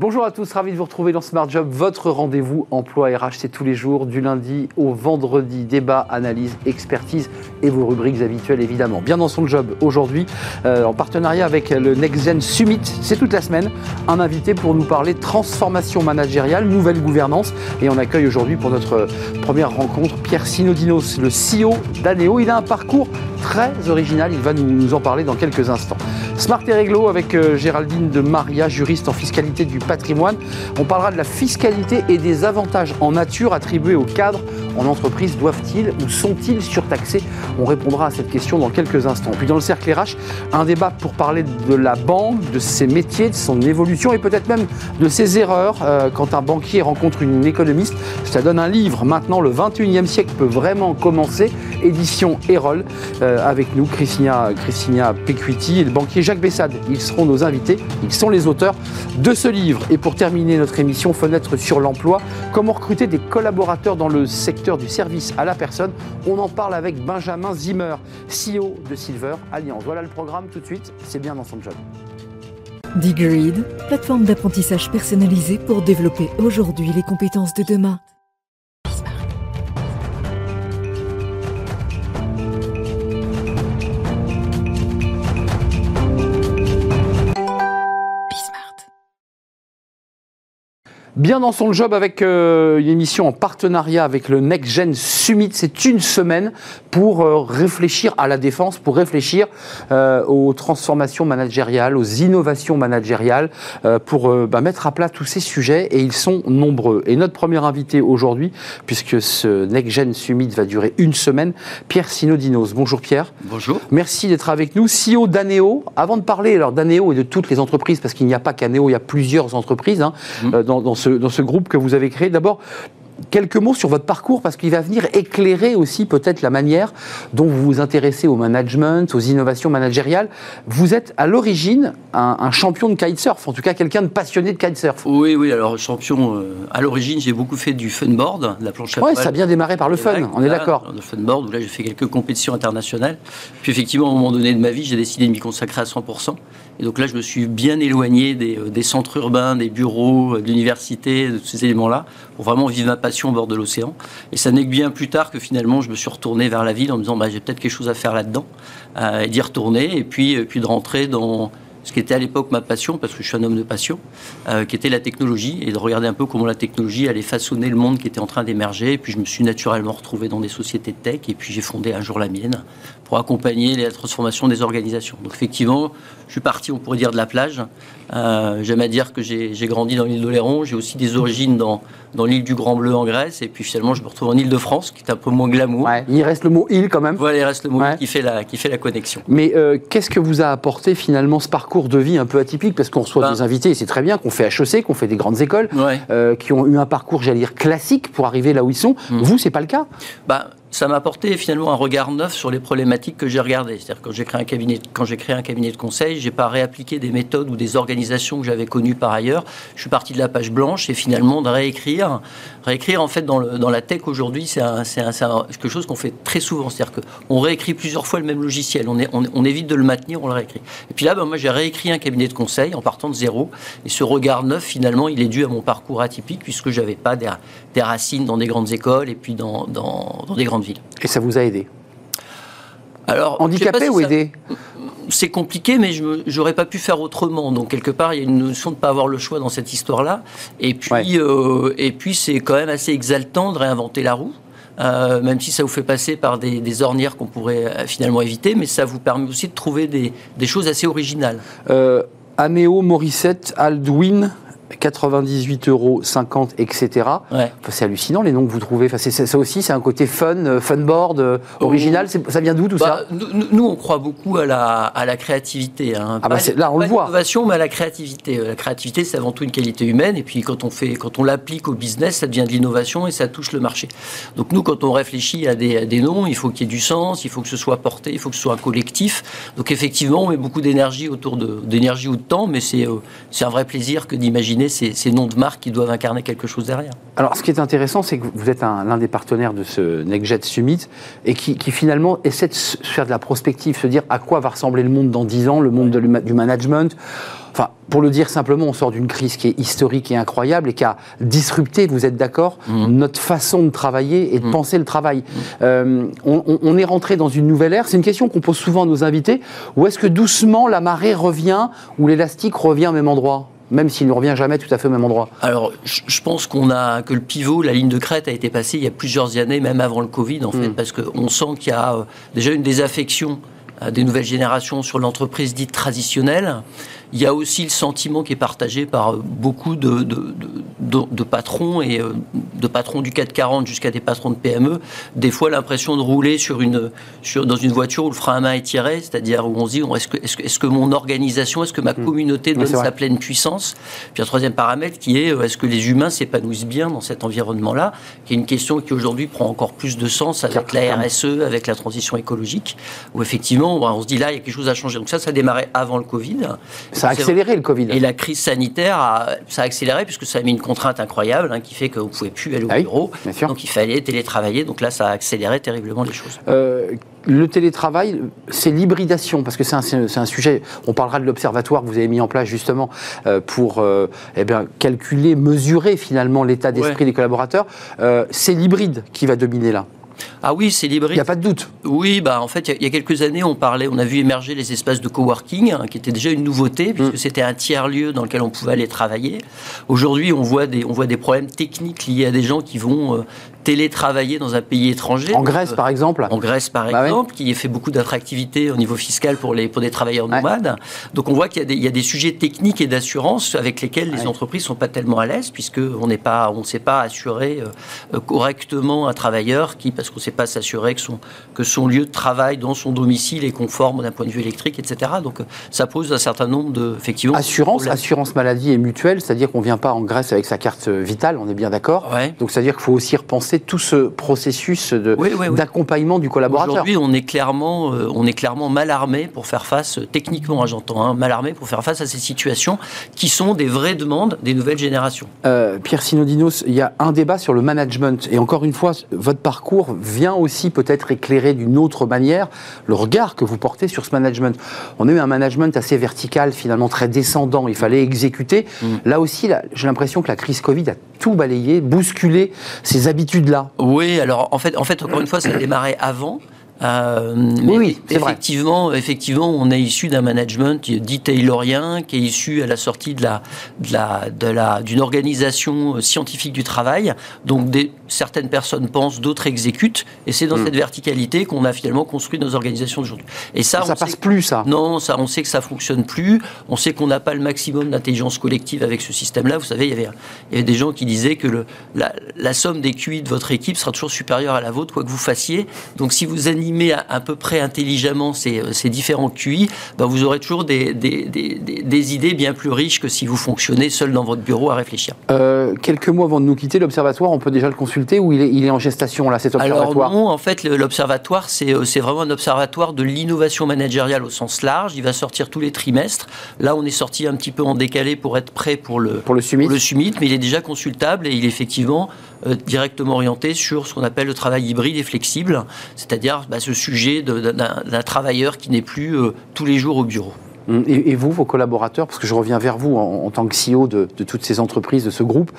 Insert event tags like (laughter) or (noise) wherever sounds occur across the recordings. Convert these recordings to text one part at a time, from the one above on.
Bonjour à tous, ravi de vous retrouver dans Smart Job, votre rendez-vous emploi RH, c'est tous les jours, du lundi au vendredi, débat, analyse, expertise et vos rubriques habituelles évidemment. Bien dans son job aujourd'hui, euh, en partenariat avec le NextGen Summit, c'est toute la semaine, un invité pour nous parler transformation managériale, nouvelle gouvernance et on accueille aujourd'hui pour notre première rencontre Pierre Sinodinos, le CEO d'Aneo. Il a un parcours très original, il va nous en parler dans quelques instants. Smart et Réglo avec euh, Géraldine de Maria, juriste en fiscalité du On parlera de la fiscalité et des avantages en nature attribués aux cadres en entreprise. Doivent-ils ou sont-ils surtaxés? On répondra à cette question dans quelques instants. Puis dans le cercle RH, un débat pour parler de la banque, de ses métiers, de son évolution et peut-être même de ses erreurs. Euh, quand un banquier rencontre une économiste, ça donne un livre. Maintenant, le 21e siècle peut vraiment commencer. Édition Erol. Euh, avec nous, Christina, Christina Pequiti et le banquier Jacques Bessade. Ils seront nos invités. Ils sont les auteurs de ce livre. Et pour terminer notre émission Fenêtre sur l'emploi, comment recruter des collaborateurs dans le secteur du service à la personne? On en parle avec Benjamin Zimmer, CEO de Silver Alliance. Voilà le programme tout de suite. C'est bien dans son job. Digreed, plateforme d'apprentissage personnalisée pour développer aujourd'hui les compétences de demain. Bien dans son job avec euh, une émission en partenariat avec le Next Gen Summit. C'est une semaine pour euh, réfléchir à la défense, pour réfléchir euh, aux transformations managériales, aux innovations managériales, pour bah, mettre à plat tous ces sujets et ils sont nombreux. Et notre premier invité aujourd'hui, puisque ce Next Gen Summit va durer une semaine, Pierre Sinodinos. Bonjour Pierre. Bonjour. Merci d'être avec nous. CEO d'Aneo. Avant de parler alors d'Aneo et de toutes les entreprises, parce qu'il n'y a pas qu'Aneo, il y a plusieurs entreprises hein, mmh. dans, dans ce dans ce groupe que vous avez créé. D'abord, quelques mots sur votre parcours parce qu'il va venir éclairer aussi peut-être la manière dont vous vous intéressez au management, aux innovations managériales. Vous êtes à l'origine un, champion de kitesurf, en tout cas quelqu'un de passionné de kitesurf. Oui, oui, alors champion, euh, à l'origine j'ai beaucoup fait du funboard, de la planche à Oui, ça a bien démarré par le fun, on est d'accord. Le funboard, où là j'ai fait quelques compétitions internationales. Puis effectivement, à un moment donné de ma vie, j'ai décidé de m'y consacrer à 100%. Et donc là, je me suis bien éloigné des, euh, centres urbains, des bureaux, euh, de l'université, de ces éléments-là, pour vraiment vivre ma passion au bord de l'océan. Et ça n'est que bien plus tard que finalement, je me suis retourné vers la ville en me disant, bah, j'ai peut-être quelque chose à faire là-dedans, euh, et d'y retourner, et puis de rentrer dans ce qui était à l'époque ma passion, parce que je suis un homme de passion, qui était la technologie, et de regarder un peu comment la technologie allait façonner le monde qui était en train d'émerger. Et puis je me suis naturellement retrouvé dans des sociétés de tech, et puis j'ai fondé un jour la mienne pour accompagner la transformation des organisations. Donc effectivement, je suis parti, on pourrait dire, de la plage. Euh, J'aime à dire que j'ai grandi dans l'île d'Oléron. J'ai aussi des origines dans, dans l'île du Grand Bleu en Grèce. Et puis finalement, je me retrouve en île de France, qui est un peu moins glamour. il reste le mot île quand même. Voilà, il reste le mot qui fait la, qui fait la connexion. Mais euh, qu'est-ce que vous a apporté finalement ce parcours de vie un peu atypique Parce qu'on reçoit ben des invités, et c'est très bien, qu'on fait HEC, qu'on fait des grandes écoles, euh, qui ont eu un parcours, j'allais dire, classique pour arriver là où ils sont. Vous, hmm. Vous, c'est pas le cas? Bah, ça m'a apporté finalement un regard neuf sur les problématiques que j'ai regardées. C'est-à-dire quand j'ai créé un cabinet, quand j'ai créé un cabinet de conseil, j'ai pas réappliqué des méthodes ou des organisations que j'avais connues par ailleurs. Je suis parti de la page blanche et finalement de réécrire, réécrire en fait dans, la tech aujourd'hui, c'est quelque chose qu'on fait très souvent. C'est-à-dire qu'on réécrit plusieurs fois le même logiciel. On, est, on, évite de le maintenir, on le réécrit. Et puis là, ben, moi j'ai réécrit un cabinet de conseil en partant de zéro. Et ce regard neuf, finalement, il est dû à mon parcours atypique puisque j'avais pas des, racines dans des grandes écoles et puis dans, dans des grandes ville. Et ça vous a aidé alors, handicapé ou aidé c'est compliqué, mais je n'aurais pas pu faire autrement. Donc, quelque part, il y a une notion de ne pas avoir le choix dans cette histoire-là. Et puis, euh, et puis c'est quand même assez exaltant de réinventer la roue. Euh, même si ça vous fait passer par des, ornières qu'on pourrait euh, finalement éviter, mais ça vous permet aussi de trouver des, choses assez originales. Euh, Anéo, Morissette, Aldwin, 98 euros, 50, etc. c'est hallucinant les noms que vous trouvez. Enfin, ça aussi, c'est un côté fun, euh, fun board, euh, original. Ça vient d'où tout bah, ça? nous, on croit beaucoup à la, à la créativité. Hein. Ah bah là, on le voit. L'innovation, mais à la créativité. La créativité, c'est avant tout une qualité humaine. Et puis, quand on fait, quand on l'applique au business, ça devient de l'innovation et ça touche le marché. Donc, nous, quand on réfléchit à des, des noms, il faut qu'il y ait du sens, il faut que ce soit porté, il faut que ce soit un collectif. Donc, effectivement, on met beaucoup d'énergie autour de d'énergie ou de temps, mais c'est euh, c'est un vrai plaisir que d'imaginer ces, ces noms de marques qui doivent incarner quelque chose derrière. Alors, ce qui est intéressant, c'est que vous êtes l'un des partenaires de ce NextJet Summit et qui, finalement essaie de faire de la prospective, se dire à quoi va ressembler le monde dans 10 ans, le monde du management. enfin, pour le dire simplement, on sort d'une crise qui est historique et incroyable et qui a disrupté, vous êtes d'accord, Mhm. notre façon de travailler et de Mhm. penser le travail. Euh, on, on- on est rentré dans une nouvelle ère. C'est une question qu'on pose souvent à nos invités. Ou est-ce que doucement la marée revient ou l'élastique revient au même endroit? Même s'il ne revient jamais tout à fait au même endroit. Alors, je pense qu'on a que le pivot, la ligne de crête a été passée il y a plusieurs années, même avant le Covid, en fait, Mm. parce qu'on sent qu'il y a euh, déjà une désaffection des nouvelles générations sur l'entreprise dite traditionnelle. Il y a aussi le sentiment qui est partagé par euh, beaucoup de, de, de- de- de patrons et euh, de patrons du 440 jusqu'à des patrons de PME. Des fois, l'impression de rouler sur une, sur, dans une voiture où le frein à main est tiré, c'est-à-dire où on se dit est-ce que, est-ce que, est-ce que mon organisation, est-ce que ma communauté donne sa pleine puissance? Puis un troisième paramètre qui est euh, est-ce que les humains s'épanouissent bien dans cet environnement-là? Qui est une question qui aujourd'hui prend encore plus de sens avec la. RSE, avec la transition écologique, où effectivement on se dit là il y a quelque chose à changer. Donc ça, ça a démarré avant le Covid. Ça a accéléré le Covid. Et la crise sanitaire, a, ça a accéléré puisque ça a mis une contrainte incroyable hein, qui fait qu'on ne pouvait plus aller au Ah oui, bureau. Donc il fallait télétravailler. Donc là, ça a accéléré terriblement les choses. Euh, le télétravail, c'est l'hybridation, parce que c'est un, c'est un sujet, on parlera de l'observatoire que vous avez mis en place justement euh, pour euh, eh bien, calculer, mesurer finalement l'état d'esprit Ouais. des collaborateurs. C'est l'hybride qui va dominer là. Ah oui, c'est Il l'hybride. n'y a pas de doute. Oui, bah en fait, il y a- il y, a quelques années, on parlait, on a vu émerger les espaces de coworking, hein, qui étaient déjà une nouveauté, puisque Mm. c'était un tiers lieu dans lequel on pouvait aller travailler. Aujourd'hui, on voit des, on voit des problèmes techniques liés à des gens qui vont euh, télétravailler dans un pays étranger. En Grèce, par exemple. En Grèce, par Bah exemple, qui fait beaucoup d'attractivité au niveau fiscal pour, les, pour des travailleurs Ouais. nomades. Donc on voit qu'il y, a des- il y a des sujets techniques et d'assurance avec lesquels les Ouais. entreprises sont pas tellement à l'aise, puisqu'on n'est pas, on ne sait pas assurer euh, euh, correctement un travailleur qui, parce qu'on ne sait pas s'assurer que son, que son lieu de travail dans son domicile est conforme d'un point de vue électrique, etc. Donc euh, ça pose un certain nombre de, effectivement, Assurance, assurance maladie et mutuelle, c'est-à-dire qu'on ne vient pas en Grèce avec sa carte vitale, on est bien d'accord. Ouais. Donc c'est-à-dire qu'il faut aussi repenser tout ce processus de- Oui, oui, oui. d'accompagnement du collaborateur. Aujourd'hui, on est clairement, euh, on est clairement mal armé pour faire face, euh, techniquement, hein, j'entends, hein, mal armé pour faire face à ces situations qui sont des vraies demandes des nouvelles générations. Euh, Pierre Sinodinos, il y a un débat sur le management. Et encore une fois, votre parcours vient aussi peut-être éclairer d'une autre manière le regard que vous portez sur ce management. On a eu un management assez vertical, finalement très descendant. Il fallait exécuter. Mm. Là aussi, j'ai l'impression que la crise Covid a tout balayé, bousculé ces Oui, alors en fait, en fait, encore une fois, ça a démarré avant. Euh, mais oui, c'est vrai. effectivement, effectivement, on est issu d'un management dit taylorien, qui est issu à la sortie de la, de la, de la, d'une organisation scientifique du travail. Donc, des, certaines personnes pensent, d'autres exécutent, et c'est dans Mm. cette verticalité qu'on a finalement construit nos organisations d'aujourd'hui. Et ça, Ça on passe sait- plus, ça. non, ça, on sait que ça fonctionne plus. On sait qu'on n'a pas le maximum d'intelligence collective avec ce système-là. Vous savez, il y avait, il y avait des gens qui disaient que le, la, la somme des QI de votre équipe sera toujours supérieure à la vôtre, quoi que vous fassiez. Donc, si vous animez à, à peu près intelligemment ces, ces différents QI, ben, vous aurez toujours des, des, des- des- des idées bien plus riches que si vous fonctionnez seul dans votre bureau à réfléchir. Euh, quelques mois avant de nous quitter, l'observatoire, on peut déjà le consulter ou il est, il est en gestation, là, cet Alors observatoire non, en fait, l'observatoire, c'est euh, c'est vraiment un observatoire de l'innovation managériale au sens large. Il va sortir tous les trimestres. Là, on est sorti un petit peu en décalé pour être prêt pour le, Pour le summit pour le summit, mais il est déjà consultable et il est effectivement euh, directement orienté sur ce qu'on appelle le travail hybride et flexible, c'est-à-dire bah, ce sujet d'un travailleur qui n'est plus euh, tous les jours au bureau. Et, et vous, vos collaborateurs, parce que je reviens vers vous en, en tant que CEO de, de toutes ces entreprises, de ce groupe,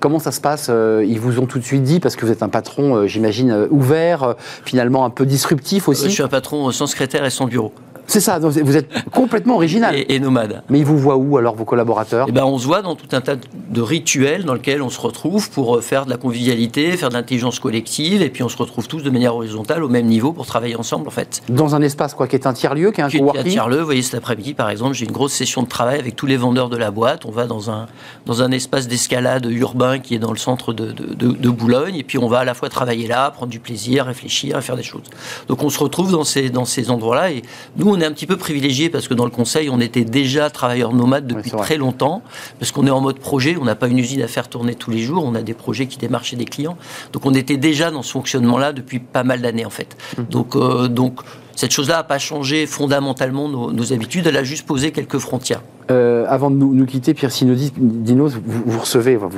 comment ça se passe Euh, Ils vous ont tout de suite dit, parce que vous êtes un patron, euh, j'imagine, euh, ouvert, finalement un peu disruptif aussi. je suis un patron sans secrétaire et sans bureau, C'est ça, vous êtes complètement original. et, et nomade. Mais ils vous voient où alors, vos collaborateurs? Eh ben, on se voit dans tout un tas de rituels dans lesquels on se retrouve pour euh, faire de la convivialité, faire de l'intelligence collective, et puis on se retrouve tous de manière horizontale au même niveau pour travailler ensemble en fait. Dans un espace quoi, qui est un tiers-lieu, qui est un Qui est coworking? Tierleux, vous voyez cet après-midi par exemple, j'ai une grosse session de travail avec tous les vendeurs de la boîte. On va dans un, dans un espace d'escalade urbain qui est dans le centre de, de, de- de Boulogne, et puis on va à la fois travailler là, prendre du plaisir, réfléchir, faire des choses. Donc on se retrouve dans ces, dans ces endroits-là, et nous on est un petit peu privilégiés parce que dans le conseil on était déjà travailleurs nomades depuis très longtemps, parce qu'on est en mode projet, on n'a pas une usine à faire tourner tous les jours, on a des projets qui démarrent chez des clients. Donc on était déjà dans ce fonctionnement-là depuis pas mal d'années en fait. Mmh. Donc, euh, donc cette chose-là n'a pas changé fondamentalement nos, nos habitudes, elle a juste posé quelques frontières. Euh, avant de nous, nous quitter, Pierre Sinodi, Dinos, vous, vous recevez, vous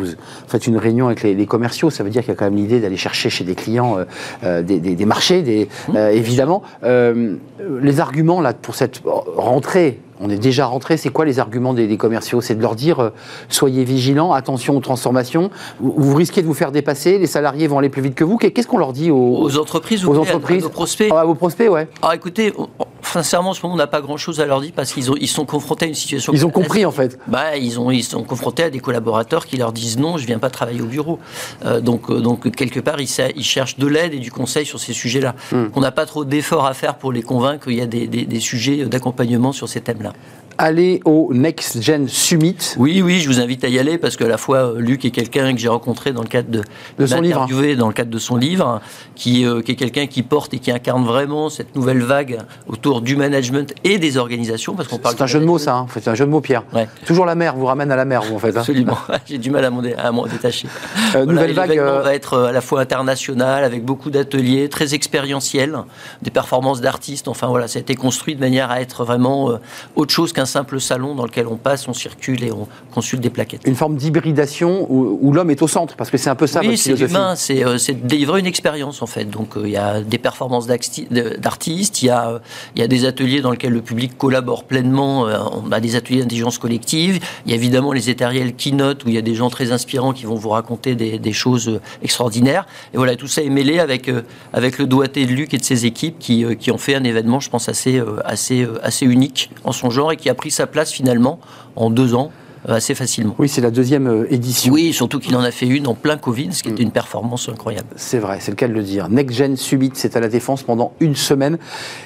faites une réunion avec les, les commerciaux, ça veut dire qu'il y a quand même l'idée d'aller chercher chez des clients euh, euh, des, des- des marchés, des, euh, évidemment. Les arguments là, pour cette rentrée, on est déjà rentré. C'est quoi les arguments des, commerciaux? C'est de leur dire euh, soyez vigilants, attention aux transformations. Vous, risquez de vous faire dépasser. Les salariés vont aller plus vite que vous. Qu'est-ce qu'on leur dit aux, entreprises, aux entreprises, aux prospects À vos prospects, ouais. Ah, écoutez, sincèrement, en ce moment, on n'a pas grand-chose à leur dire parce qu'ils ils sont confrontés à une situation. Ils ont compris, en fait. Bah, ils, ont, ils sont confrontés à des collaborateurs qui leur disent non, je ne viens pas travailler au bureau. Euh, donc, euh, donc, quelque part, ils, ils, cherchent de l'aide et du conseil sur ces sujets-là. Hmm. On n'a pas trop d'efforts à faire pour les convaincre qu'il y a des, des, des sujets d'accompagnement sur ces thèmes-là aller au Next Gen Summit. Oui, oui, je vous invite à y aller parce qu'à la fois euh, Luc est quelqu'un que j'ai rencontré dans le cadre de, de son livre, dans le cadre de son livre, qui, euh, qui est quelqu'un qui porte et qui incarne vraiment cette nouvelle vague autour du management et des organisations, parce qu'on parle. C'est un jeu de mots, ça. Hein. C'est un jeu de mots, Pierre. Toujours la mer vous ramène à la mer, vous en fait. Hein. Absolument. (laughs) j'ai du mal à m'en détacher. Euh, nouvelle vague. va être à la fois international, avec beaucoup d'ateliers, très expérientiels, des performances d'artistes. Enfin voilà, ça a été construit de manière à être vraiment autre chose qu'un simple salon dans lequel on passe, on circule et on consulte des plaquettes. Une forme d'hybridation où, l'homme est au centre, parce que c'est un peu ça oui, c'est humain, euh, c'est de délivrer une expérience en fait. Donc euh, il y a des performances d'artistes, il y, a, il y a des ateliers dans lesquels le public collabore pleinement, euh, on a des ateliers d'intelligence collective, il y a évidemment les étériels keynote où il y a des gens très inspirants qui vont vous raconter des, des choses extraordinaires. Et voilà, tout ça est mêlé avec, avec le doigté de Luc et de ses équipes qui, qui ont fait un événement, je pense, assez, assez, assez unique en son genre et qui a pris sa place finalement en deux ans assez facilement. Oui, c'est la deuxième euh, édition. Oui, surtout qu'il en a fait une en plein Covid, ce qui était mm. une performance incroyable. C'est vrai, c'est le cas de le dire. Next Gen Subit, c'est à la Défense pendant une semaine.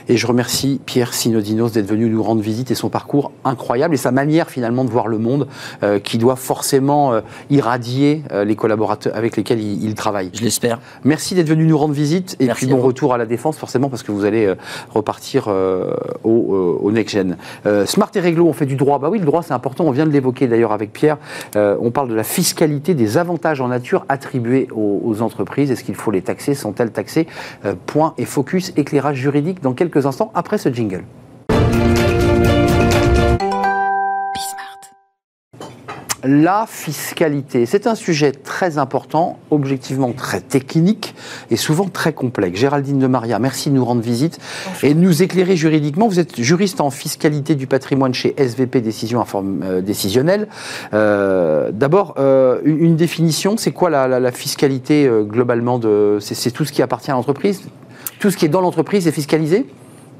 Et je remercie Pierre Sinodinos d'être venu nous rendre visite et son parcours incroyable et sa manière finalement de voir le monde euh, qui doit forcément irradier les collaborateurs avec lesquels il, travaille. Je l'espère. Merci d'être venu nous rendre visite et puis bon retour à la Défense forcément parce que vous allez repartir au, au, Next Gen. Smart et Réglo, on fait du droit. Bah oui, le droit c'est important, on vient de l'évoquer d'ailleurs avec Pierre, euh, on parle de la fiscalité des avantages en nature attribués aux, entreprises. Est-ce qu'il faut les taxer? Sont-elles taxées? Euh, Point et focus, éclairage juridique dans quelques instants après ce jingle. La fiscalité. C'est un sujet très important, objectivement très technique et souvent très complexe. Géraldine de Maria, merci de nous rendre visite et de nous éclairer juridiquement. Vous êtes juriste en fiscalité du patrimoine chez SVP Décision euh, Décisionnelle. Euh, D'abord, euh, une définition, c'est quoi la, fiscalité globalement de, C'est tout ce qui appartient à l'entreprise? Tout ce qui est dans l'entreprise est fiscalisé?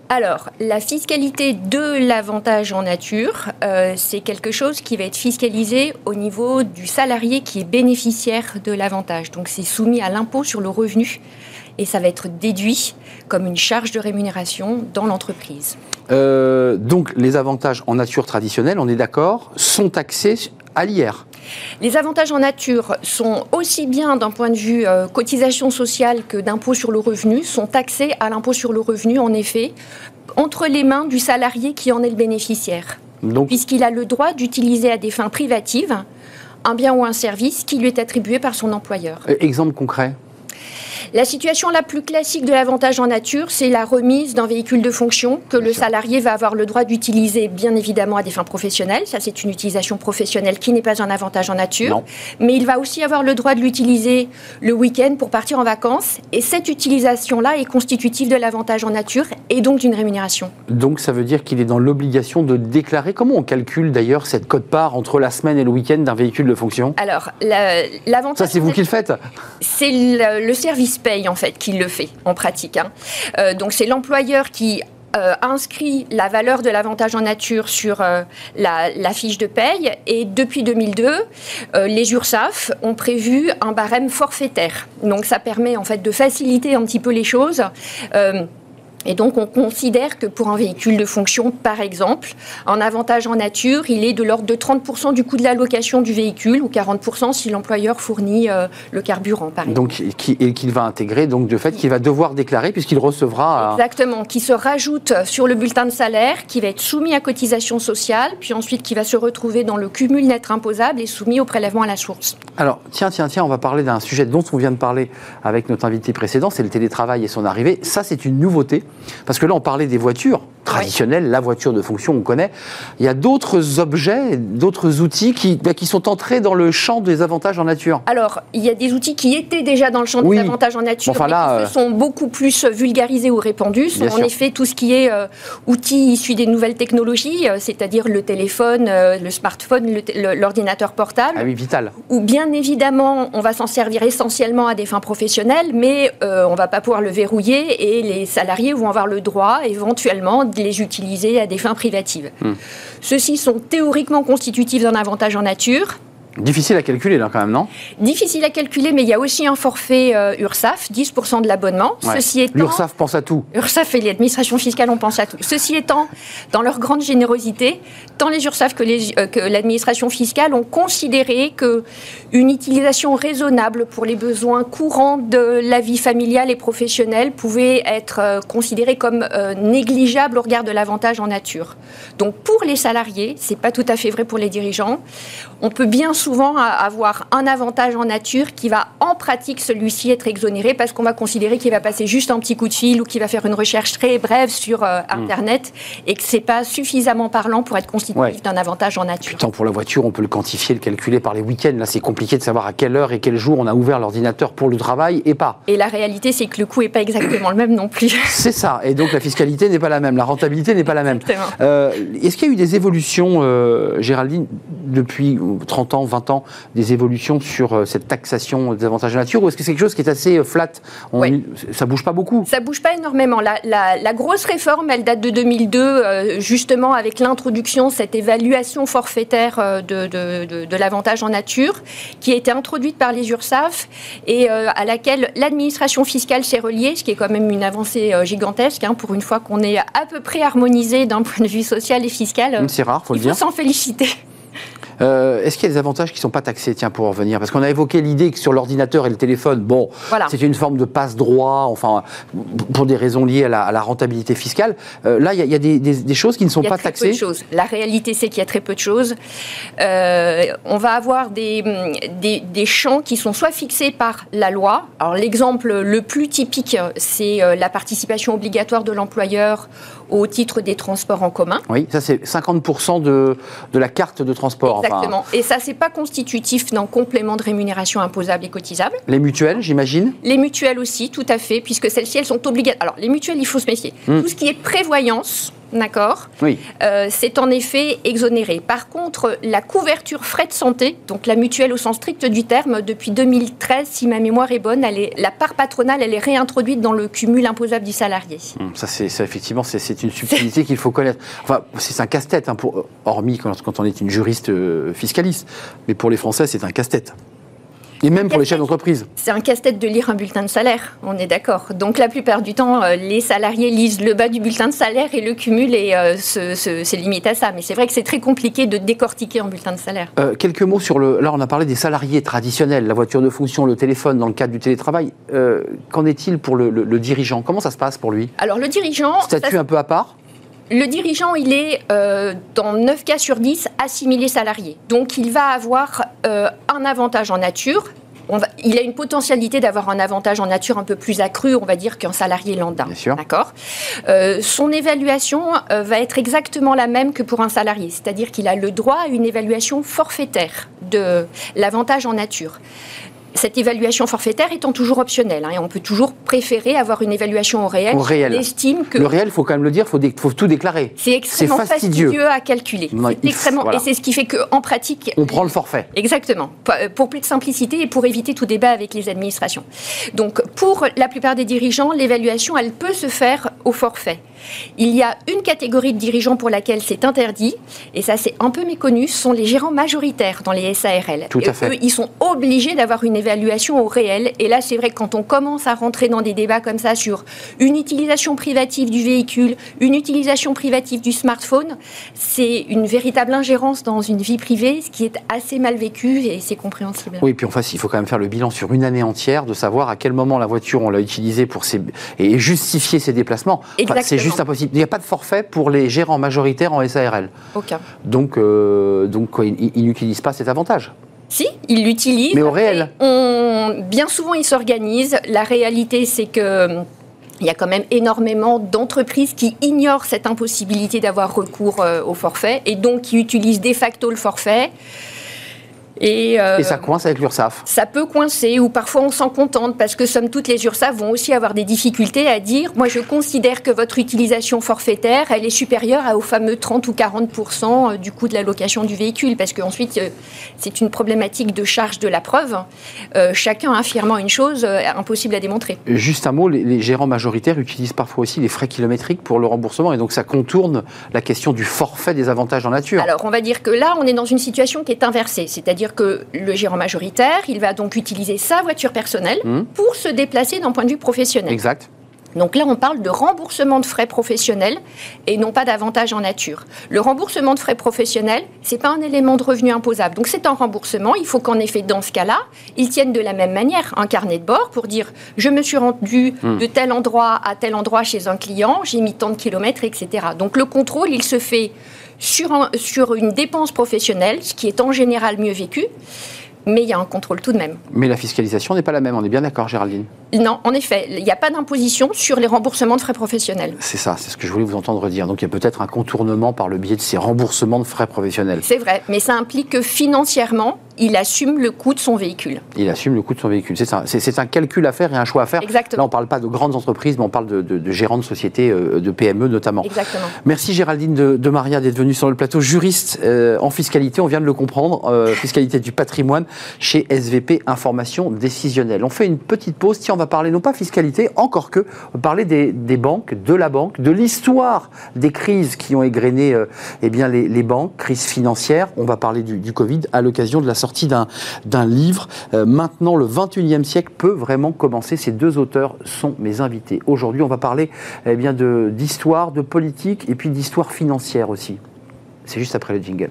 Alors, la fiscalité de l'avantage en nature, euh, c'est quelque chose qui va être fiscalisé au niveau du salarié qui est bénéficiaire de l'avantage. Donc, c'est soumis à l'impôt sur le revenu et ça va être déduit comme une charge de rémunération dans l'entreprise. Euh, donc, les avantages en nature traditionnels, on est d'accord, sont taxés à l'IR les avantages en nature sont aussi bien d'un point de vue euh, cotisation sociale que d'impôt sur le revenu, sont taxés à l'impôt sur le revenu, en effet, entre les mains du salarié qui en est le bénéficiaire. Puisqu'il a le droit d'utiliser à des fins privatives un bien ou un service qui lui est attribué par son employeur. Euh, exemple concret? La situation la plus classique de l'avantage en nature, c'est la remise d'un véhicule de fonction que le salarié va avoir le droit d'utiliser, bien évidemment, à des fins professionnelles. Ça, c'est une utilisation professionnelle qui n'est pas un avantage en nature. Mais il va aussi avoir le droit de l'utiliser le week-end pour partir en vacances. Et cette utilisation-là est constitutive de l'avantage en nature et donc d'une rémunération. Donc, ça veut dire qu'il est dans l'obligation de déclarer. Comment on calcule d'ailleurs cette cote-part entre la semaine et le week-end d'un véhicule de fonction? Alors, l'avantage. Ça, c'est vous qui le faites C'est le, le service paye en fait qui le fait en pratique. Hein. Euh, donc c'est l'employeur qui euh, inscrit la valeur de l'avantage en nature sur euh, la, fiche de paye. Et depuis 2002, les URSAF ont prévu un barème forfaitaire. Donc ça permet en fait de faciliter un petit peu les choses. Et donc, on considère que pour un véhicule de fonction, par exemple, un avantage en nature, il est de l'ordre de 30% du coût de la location du véhicule ou 40% si l'employeur fournit euh, le carburant, par exemple. Donc, et qu'il va intégrer, donc de fait, qu'il va devoir déclarer puisqu'il recevra. Exactement, qui se rajoute sur le bulletin de salaire, qui va être soumis à cotisation sociale, puis ensuite qui va se retrouver dans le cumul net imposable et soumis au prélèvement à la source. Alors, tiens, tiens, tiens, on va parler d'un sujet dont on vient de parler avec notre invité précédent, c'est le télétravail et son arrivée. Ça, c'est une nouveauté. Parce que là, on parlait des voitures, traditionnelle, la voiture de fonction, on connaît. Il y a d'autres objets, d'autres outils qui, bah, qui sont entrés dans le champ des avantages en nature. Alors, il y a des outils qui étaient déjà dans le champ des avantages en nature, enfin, mais qui se sont beaucoup plus vulgarisés ou répandus. Sont en effet tout ce qui est outils issus des nouvelles technologies, c'est-à-dire le téléphone, le smartphone, l'ordinateur portable. Ah oui, vital. Ou bien évidemment, on va s'en servir essentiellement à des fins professionnelles, mais on ne va pas pouvoir le verrouiller et les salariés vont avoir le droit éventuellement de les utiliser à des fins privatives. Hmm. Ceux-ci sont théoriquement constitutifs d'un avantage en nature. Difficile à calculer là quand même, non? Difficile à calculer, mais il y a aussi un forfait euh, URSAF, 10% de l'abonnement. Ceci étant, L'URSAF pense à tout. URSAF et l'administration fiscale, on pense à tout. Ceci étant, dans leur grande générosité, tant les URSAF que, euh, que l'administration fiscale ont considéré que une utilisation raisonnable pour les besoins courants de la vie familiale et professionnelle pouvait être euh, considérée comme négligeable au regard de l'avantage en nature. Donc pour les salariés, c'est pas tout à fait vrai pour les dirigeants. On peut bien souvent avoir un avantage en nature qui va en pratique celui-ci être exonéré parce qu'on va considérer qu'il va passer juste un petit coup de fil ou qu'il va faire une recherche très brève sur euh, hmm. Internet et que c'est pas suffisamment parlant pour être constitutif d'un avantage en nature. Tant pour la voiture, on peut le quantifier, le calculer par les week-ends. Là, c'est compliqué de savoir à quelle heure et quel jour on a ouvert l'ordinateur pour le travail et pas. Et la réalité, c'est que le coût n'est pas exactement le même non plus. (coughs) C'est ça. Et donc la fiscalité n'est pas la même, la rentabilité n'est pas la même. Euh, est-ce qu'il y a eu des évolutions, euh, Géraldine, depuis 30 ans, 20 ans, des évolutions sur euh, cette taxation des avantages de nature ou est-ce que c'est quelque chose qui est assez euh, flat? On, Ça bouge pas beaucoup Ça bouge pas énormément. La, grosse réforme, elle date de 2002, euh, justement avec l'introduction, cette évaluation forfaitaire de, de, l'avantage en nature, qui a été introduite par les URSAF et à laquelle l'administration fiscale s'est reliée, ce qui est quand même une avancée gigantesque, hein, pour une fois qu'on est à peu près harmonisé d'un point de vue social et fiscal. C'est rare, faut le dire. Il faut s'en féliciter. Euh, est-ce qu'il y a des avantages qui ne sont pas taxés, tiens, pour revenir? Parce qu'on a évoqué l'idée que sur l'ordinateur et le téléphone, bon, c'est une forme de passe-droit, enfin, pour des raisons liées à la, rentabilité fiscale. Euh, là, il y a, des, choses qui ne sont pas taxées. Peu de choses. La réalité, c'est qu'il y a très peu de choses. Euh, on va avoir des, des, champs qui sont soit fixés par la loi. Alors, l'exemple le plus typique, c'est la participation obligatoire de l'employeur au titre des transports en commun. Oui, ça c'est 50% de, de la carte de transport. Exactement. Et ça, c'est pas constitutif d'un complément de rémunération imposable et cotisable. Les mutuelles, j'imagine? Les mutuelles aussi, tout à fait, puisque celles-ci, elles sont obligatoires. Alors, les mutuelles, il faut se méfier. Hmm. Tout ce qui est prévoyance, D'accord Oui. Euh, c'est en effet exonéré. Par contre, la couverture frais de santé, donc la mutuelle au sens strict du terme, depuis 2013, si ma mémoire est bonne, elle est, la part patronale, elle est réintroduite dans le cumul imposable du salarié. Hum, ça, c'est effectivement, c'est une subtilité qu'il faut connaître. Enfin, c'est un casse-tête, hein, hormis quand, quand, on est une juriste euh, fiscaliste. Mais pour les Français, c'est un casse-tête. Et même pour les chefs d'entreprise. C'est un casse-tête de lire un bulletin de salaire, on est d'accord. Donc la plupart du temps, euh, les salariés lisent le bas du bulletin de salaire et le cumul et euh, se, limite à ça. Mais c'est vrai que c'est très compliqué de décortiquer un bulletin de salaire. Euh, quelques mots sur le... Là, on a parlé des salariés traditionnels, la voiture de fonction, le téléphone dans le cadre du télétravail. Qu'en est-il pour le, dirigeant? Comment ça se passe pour lui? Alors le dirigeant... Statut un peu à part? Le dirigeant, il est euh, dans 9 cas sur 10 assimilé salarié. Donc il va avoir euh, un avantage en nature. il a une potentialité d'avoir un avantage en nature un peu plus accru, on va dire, qu'un salarié lambda. Bien sûr. D'accord? Euh, son évaluation va être exactement la même que pour un salarié, c'est-à-dire qu'il a le droit à une évaluation forfaitaire de l'avantage en nature cette évaluation forfaitaire étant toujours optionnelle. Hein, et on peut toujours préférer avoir une évaluation au réel. Au réel. estime que le réel, il faut quand même le dire, il faut, tout déclarer. C'est extrêmement fastidieux. à calculer. extrêmement, Et c'est ce qui fait qu'en pratique... On prend le forfait. Exactement. Euh, pour plus de simplicité et pour éviter tout débat avec les administrations. Donc, pour la plupart des dirigeants, l'évaluation, elle peut se faire au forfait. Il y a une catégorie de dirigeants pour laquelle c'est interdit, et ça c'est un peu méconnu, ce sont les gérants majoritaires dans les SARL. Tout à fait. Eux, ils sont obligés d'avoir une évaluation au réel, et là c'est vrai que quand on commence à rentrer dans des débats comme ça sur une utilisation privative du véhicule, une utilisation privative du smartphone, c'est une véritable ingérence dans une vie privée, ce qui est assez mal vécu et c'est compréhensible. Oui, puis en face, il faut quand même faire le bilan sur une année entière, de savoir à quel moment la voiture on l'a utilisée pour ses... et justifier ses déplacements. Exactement juste impossible. Il n'y a pas de forfait pour les gérants majoritaires en SARL. Aucun. Donc, euh, donc ils, n'utilisent pas cet avantage. Si, ils l'utilisent. Mais au réel on, Bien souvent, ils s'organisent. La réalité, c'est que il y a quand même énormément d'entreprises qui ignorent cette impossibilité d'avoir recours euh, au forfait et donc qui utilisent de facto le forfait. Euh, et, ça coince avec l'URSSAF Ça peut coincer, ou parfois on s'en contente, parce que somme toute, les URSSAF vont aussi avoir des difficultés à dire moi je considère que votre utilisation forfaitaire, elle est supérieure aux fameux 30 ou 40% euh, du coût de l'allocation du véhicule, parce qu'ensuite, euh, c'est une problématique de charge de la preuve. chacun affirmant une chose, impossible à démontrer. Juste un mot les, gérants majoritaires utilisent parfois aussi les frais kilométriques pour le remboursement, et donc ça contourne la question du forfait des avantages en nature. Alors on va dire que là, on est dans une situation qui est inversée, c'est-à-dire que le gérant majoritaire, il va donc utiliser sa voiture personnelle mmh. pour se déplacer d'un point de vue professionnel. Exact. Donc là, on parle de remboursement de frais professionnels et non pas d'avantage en nature. Le remboursement de frais professionnels, c'est pas un élément de revenu imposable. Donc c'est un remboursement. Il faut qu'en effet, dans ce cas-là, ils tiennent de la même manière un carnet de bord pour dire je me suis rendu mmh. de tel endroit à tel endroit chez un client, j'ai mis tant de kilomètres, etc. Donc le contrôle, il se fait sur, sur une dépense professionnelle, ce qui est en général mieux vécu, mais il y a un contrôle tout de même. Mais la fiscalisation n'est pas la même, on est bien d'accord Géraldine Non, en effet, il n'y a pas d'imposition sur les remboursements de frais professionnels. C'est ça, c'est ce que je voulais vous entendre dire. Donc il y a peut-être un contournement par le biais de ces remboursements de frais professionnels. C'est vrai, mais ça implique que financièrement, il assume le coût de son véhicule. Il assume le coût de son véhicule. C'est un, un, calcul à faire et un choix à faire. Exactement. Là, on ne parle pas de grandes entreprises, mais on parle de, gérants de sociétés, euh, de PME notamment. Exactement. Merci Géraldine de, Maria d'être venue sur le plateau. Juriste euh, en fiscalité, on vient de le comprendre, euh, (laughs) fiscalité du patrimoine chez SVP Information Décisionnelle. On fait une petite pause. Tiens, on va parler non pas fiscalité, encore que, on va parler des, banques, de la banque, de l'histoire des crises qui ont égrené eh bien, les, banques, crise financière. On va parler du, du Covid à l'occasion de la sortie d'un livre. Euh, maintenant, le 21e siècle peut vraiment commencer. Ces deux auteurs sont mes invités. Aujourd'hui, on va parler eh d'histoire, de politique et puis d'histoire financière aussi. C'est juste après le jingle.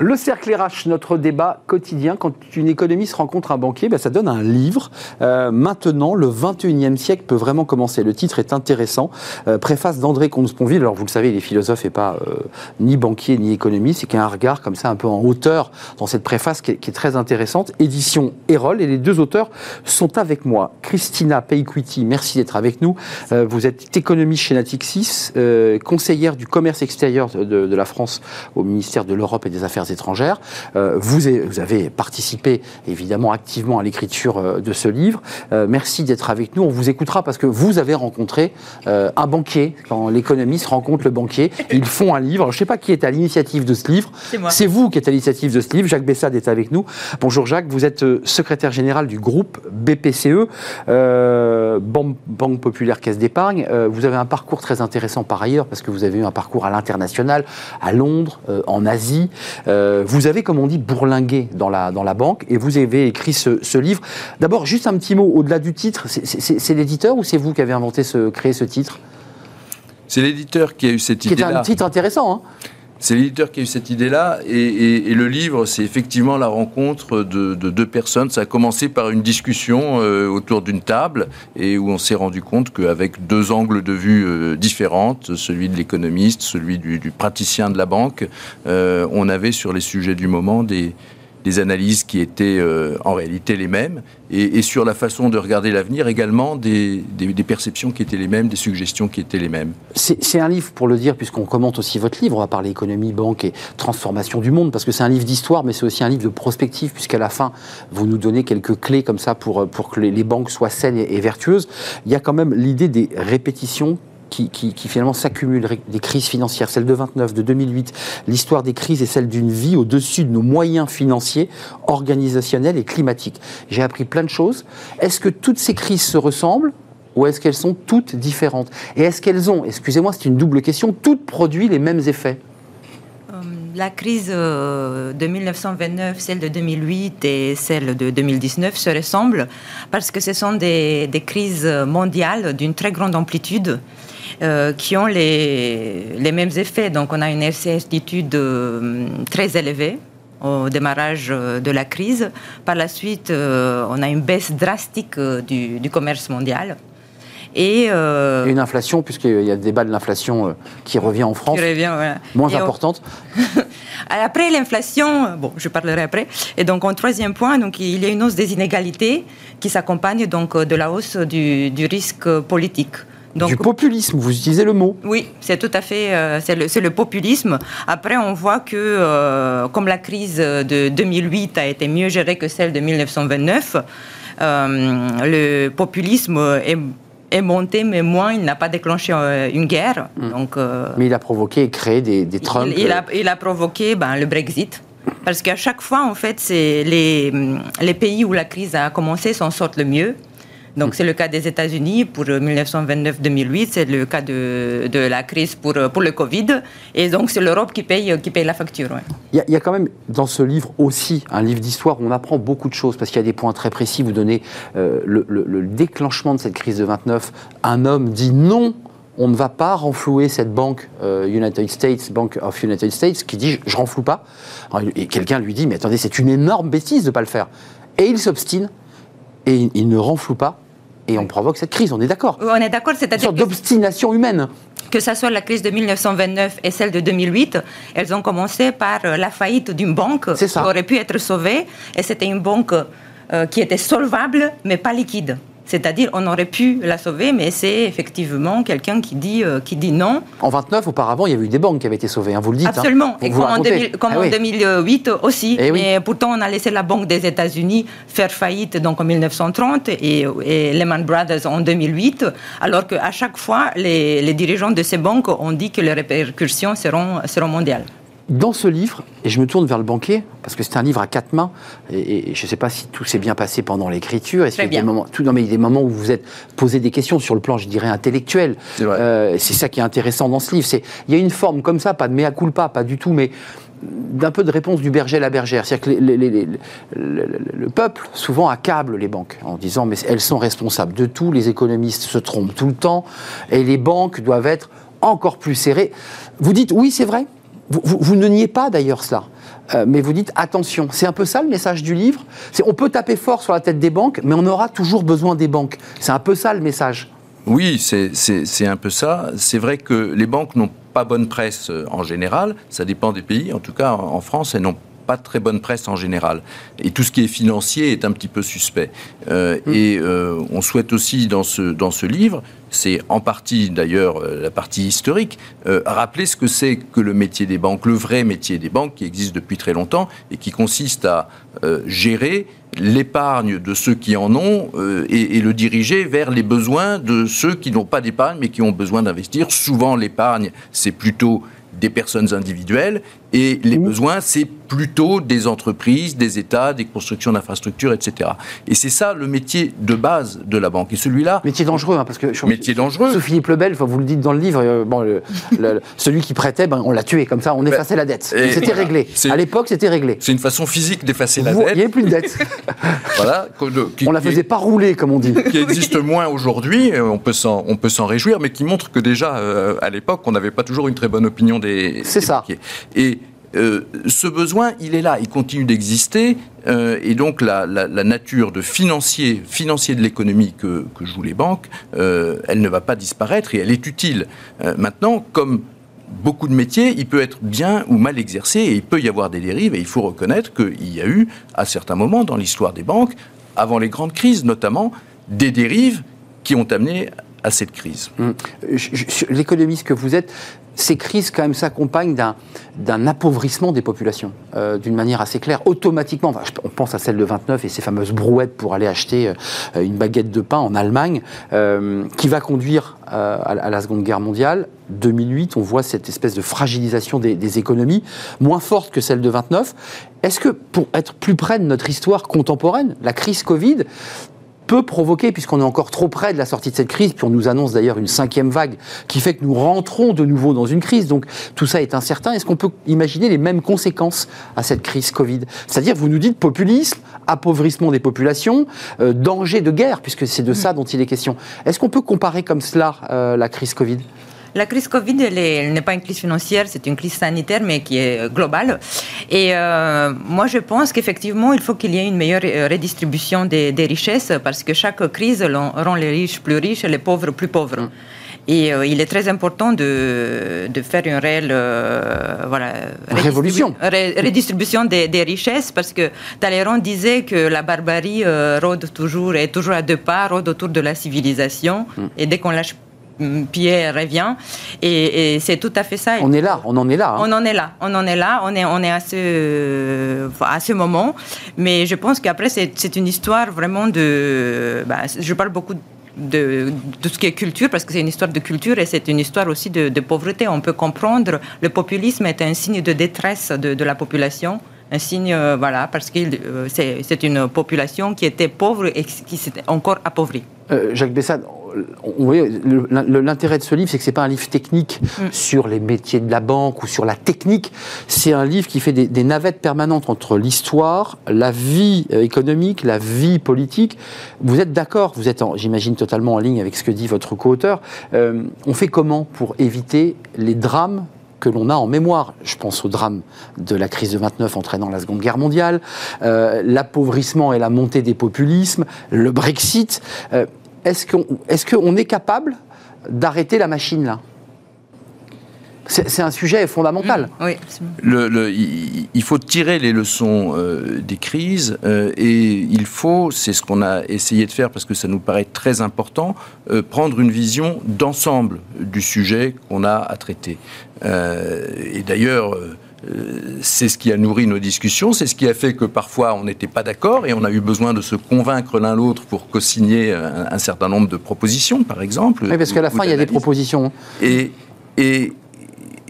Le cercle RH, notre débat quotidien. Quand une économiste rencontre un banquier, ben, ça donne un livre. Euh, maintenant, le 21e siècle peut vraiment commencer. Le titre est intéressant. Euh, préface d'André Comte-Sponville. Alors, vous le savez, les philosophes et pas euh, ni banquier ni économiste. C'est qu'il a un regard comme ça un peu en hauteur dans cette préface qui est, très intéressante. Édition Erol. Et les deux auteurs sont avec moi. Christina Payquiti, merci d'être avec nous. vous êtes économiste chez Natixis, conseillère du commerce extérieur de, de la France au ministère de l'Europe et des Affaires étrangères. Euh, vous, avez participé évidemment activement à l'écriture euh, de ce livre. Euh, merci d'être avec nous. On vous écoutera parce que vous avez rencontré un banquier. Quand l'économiste rencontre le banquier, ils font un livre. je ne sais pas qui est à l'initiative de ce livre. C'est vous qui êtes à l'initiative de ce livre. Jacques Bessade est avec nous. Bonjour Jacques, vous êtes secrétaire général du groupe BPCE, Banque, Populaire Caisse d'Épargne. vous avez un parcours très intéressant par ailleurs parce que vous avez eu un parcours à l'international, à Londres, en Asie. Euh, vous avez, comme on dit, bourlingué dans la, dans la banque et vous avez écrit ce, livre. D'abord, juste un petit mot au-delà du titre. C'est l'éditeur ou c'est vous qui avez inventé ce, créé ce titre? C'est l'éditeur qui a eu cette idée-là. C'est un titre intéressant. Hein c'est l'éditeur qui a eu cette idée-là, et, le livre, c'est effectivement la rencontre de, deux personnes. Ça a commencé par une discussion euh, autour d'une table, et où on s'est rendu compte qu'avec deux angles de vue euh, différentes, celui de l'économiste, celui du, praticien de la banque, euh, on avait sur les sujets du moment des, des analyses qui étaient euh, en réalité les mêmes, et, sur la façon de regarder l'avenir également des, perceptions qui étaient les mêmes, des suggestions qui étaient les mêmes. C'est un livre, pour le dire, puisqu'on commente aussi votre livre, on va parler économie, banque et transformation du monde, parce que c'est un livre d'histoire, mais c'est aussi un livre de prospective, puisqu'à la fin, vous nous donnez quelques clés comme ça pour, pour que les, banques soient saines et vertueuses. Il y a quand même l'idée des répétitions qui, finalement s'accumulent, des crises financières, celle de 29, de 2008. L'histoire des crises est celle d'une vie au-dessus de nos moyens financiers, organisationnels et climatiques. J'ai appris plein de choses. Est-ce que toutes ces crises se ressemblent ou est-ce qu'elles sont toutes différentes? Et est-ce qu'elles ont, excusez-moi, c'est une double question, toutes produit les mêmes effets? Euh, la crise euh, de 1929, celle de 2008 et celle de 2019 se ressemblent parce que ce sont des crises mondiales d'une très grande amplitude euh, qui ont les, les, mêmes effets. Donc on a une RCS-attitude euh, très élevée au démarrage euh, de la crise. Par la suite, on a une baisse drastique du, du commerce mondial. Et, euh, une inflation, puisqu'il y a le débat de l'inflation euh, qui revient en France, revient, moins importante. (laughs) après l'inflation, bon, je parlerai après. Et donc, en troisième point, donc, il y a une hausse des inégalités qui s'accompagne donc de la hausse du, risque politique. Donc, du populisme, vous utilisez le mot. Oui, c'est tout à fait, euh, c'est le, le, populisme. Après, on voit que comme la crise de 2008 a été mieux gérée que celle de 1929, le populisme est est monté, mais moins, il n'a pas déclenché euh, une guerre. Hmm. Donc, euh, mais il a provoqué et créé des, des Trump. Il, a, il a provoqué ben, le Brexit. Parce qu'à chaque fois, en fait, c'est les, les pays où la crise a commencé s'en sortent le mieux. Donc c'est le cas des États-Unis pour 1929-2008, c'est le cas de, la crise pour, pour le Covid. Et donc c'est l'Europe qui paye, qui paye la facture. Il, y a, quand même dans ce livre aussi un livre d'histoire où on apprend beaucoup de choses parce qu'il y a des points très précis. Vous donnez euh, le, le, déclenchement de cette crise de 29. Un homme dit non on ne va pas renflouer cette banque euh, United States, Bank of United States, qui dit je, ne renfloue pas. et quelqu'un lui dit mais attendez, c'est une énorme bêtise de ne pas le faire. Et il s'obstine et il ne renfloue pas et on provoque cette crise, on est d'accord On est d'accord, c'est-à-dire. Une sorte d'obstination humaine. Que ce soit la crise de 1929 et celle de 2008, elles ont commencé par euh, la faillite d'une banque qui aurait pu être sauvée, et c'était une banque euh, qui était solvable, mais pas liquide. C'est-à-dire, on aurait pu la sauver, mais c'est effectivement quelqu'un qui dit, euh, qui dit non. En 29, auparavant, il y avait eu des banques qui avaient été sauvées, hein, vous le dites. Hein. Absolument, et comme, en, 2008 ah aussi. Et mais pourtant, on a laissé la Banque des États-Unis faire faillite donc en 1930 et, et Lehman Brothers en 2008, alors qu'à chaque fois, les, les, dirigeants de ces banques ont dit que les répercussions seront, seront mondiales dans ce livre, et je me tourne vers le banquier, parce que c'est un livre à quatre mains, et, je ne sais pas si tout s'est bien passé pendant l'écriture. Est-ce qu'il y a des moments, tout, non, mais des moments où vous vous êtes posé des questions sur le plan, je dirais, intellectuel. Euh, c'est ça qui est intéressant dans ce livre. C'est, il y a une forme comme ça, pas de mea culpa, pas du tout, mais d'un peu de réponse du berger à la bergère. C'est-à-dire que le peuple, souvent, accable les banques en disant mais elles sont responsables de tout, les économistes se trompent tout le temps, et les banques doivent être encore plus serrées. Vous dites oui, c'est vrai, vous, ne niez pas d'ailleurs cela, euh, mais vous dites attention. C'est un peu ça le message du livre? on peut taper fort sur la tête des banques, mais on aura toujours besoin des banques. C'est un peu ça le message. Oui, c'est un peu ça. C'est vrai que les banques n'ont pas bonne presse euh, en général. Ça dépend des pays. En tout cas, en France, elles n'ont pas très bonne presse en général. Et tout ce qui est financier est un petit peu suspect. Euh. Et on souhaite aussi dans ce, dans ce livre c'est en partie d'ailleurs euh, la partie historique, euh, rappeler ce que c'est que le métier des banques, le vrai métier des banques qui existe depuis très longtemps et qui consiste à euh, gérer l'épargne de ceux qui en ont et, le diriger vers les besoins de ceux qui n'ont pas d'épargne mais qui ont besoin d'investir. Souvent l'épargne, c'est plutôt des personnes individuelles et les besoins, c'est plutôt des entreprises, des États, des constructions d'infrastructures, etc. Et c'est ça le métier de base de la banque. Et celui-là... Métier dangereux, hein, parce que... Métier dangereux. Sophie Lebel, vous le dites dans le livre, euh, bon, (laughs) celui qui prêtait, ben, on l'a tué, comme ça, on effaçait la dette. C'était réglé. À l'époque, c'était réglé. C'est une façon physique d'effacer la dette. Il n'y avait plus de dette. (laughs) voilà. on la faisait pas rouler, comme on dit. Qui existe moins aujourd'hui, euh, on peut s'en réjouir, mais qui montre que déjà, euh, à l'époque, on n'avait pas toujours une très bonne opinion des, C'est ça. Et euh, ce besoin, il est là, il continue d'exister, euh, et donc la, nature de financier, de l'économie que, jouent les banques, euh, elle ne va pas disparaître et elle est utile. maintenant, comme beaucoup de métiers, il peut être bien ou mal exercé et il peut y avoir des dérives, et il faut reconnaître qu'il y a eu, à certains moments dans l'histoire des banques, avant les grandes crises notamment, des dérives qui ont amené cette crise. Hum. L'économiste que vous êtes, ces crises quand même s'accompagnent d'un appauvrissement des populations, euh, d'une manière assez claire, automatiquement. on pense à celle de 29 et ces fameuses brouettes pour aller acheter euh, une baguette de pain en Allemagne, euh, qui va conduire à, la Seconde Guerre mondiale. 2008, on voit cette espèce de fragilisation des, des économies, moins forte que celle de 29. Est-ce que, pour être plus près de notre histoire contemporaine, la crise Covid peut provoquer, puisqu'on est encore trop près de la sortie de cette crise, puis on nous annonce d'ailleurs une cinquième vague qui fait que nous rentrons de nouveau dans une crise, donc tout ça est incertain. Est-ce qu'on peut imaginer les mêmes conséquences à cette crise Covid? C'est-à-dire, vous nous dites populisme, appauvrissement des populations, euh, danger de guerre, puisque c'est de ça dont il est question. Est-ce qu'on peut comparer comme cela euh, la crise Covid? La crise Covid, elle n'est pas une crise financière, c'est une crise sanitaire, mais qui est globale. Et euh, moi, je pense qu'effectivement, il faut qu'il y ait une meilleure euh, redistribution des, richesses, parce que chaque crise rend les riches plus riches et les pauvres plus pauvres. Mm. Et euh, il est très important de, de faire une réelle voilà, révolution, redistribution des, des, richesses, parce que Talleyrand disait que la barbarie rôde toujours, est toujours à deux pas, rôde autour de la civilisation, mm. et dès qu'on lâche Pierre revient. Et, c'est tout à fait ça. On est là, on en est là. Hein. On en est là, on en est là, on est, on est à, ce, à ce moment. Mais je pense qu'après, c'est une histoire vraiment de... Bah, je parle beaucoup de, de, ce qui est culture, parce que c'est une histoire de culture et c'est une histoire aussi de, pauvreté. On peut comprendre, le populisme est un signe de détresse de, de la population un signe, euh, voilà, parce que euh, c'est une population qui était pauvre et qui s'est encore appauvrie. Euh, Jacques Bessade, l'intérêt de ce livre, c'est que ce n'est pas un livre technique mm. sur les métiers de la banque ou sur la technique. C'est un livre qui fait des, navettes permanentes entre l'histoire, la vie euh, économique, la vie politique. Vous êtes d'accord Vous êtes, j'imagine, totalement en ligne avec ce que dit votre co-auteur. Euh, on fait comment pour éviter les drames que l'on a en mémoire? Je pense au drame de la crise de 29 entraînant la Seconde Guerre mondiale, euh, l'appauvrissement et la montée des populismes, le Brexit est-ce qu'on est, capable d'arrêter la machine là? C'est un sujet fondamental. Mmh, oui, le, il, faut tirer les leçons euh, des crises euh, et il faut, c'est ce qu'on a essayé de faire parce que ça nous paraît très important, euh, prendre une vision d'ensemble du sujet qu'on a à traiter. et d'ailleurs, euh, c'est ce qui a nourri nos discussions, c'est ce qui a fait que parfois on n'était pas d'accord et on a eu besoin de se convaincre l'un l'autre pour co-signer un, certain nombre de propositions, par exemple. Oui, parce qu'à la fin, il y a des propositions. Et, et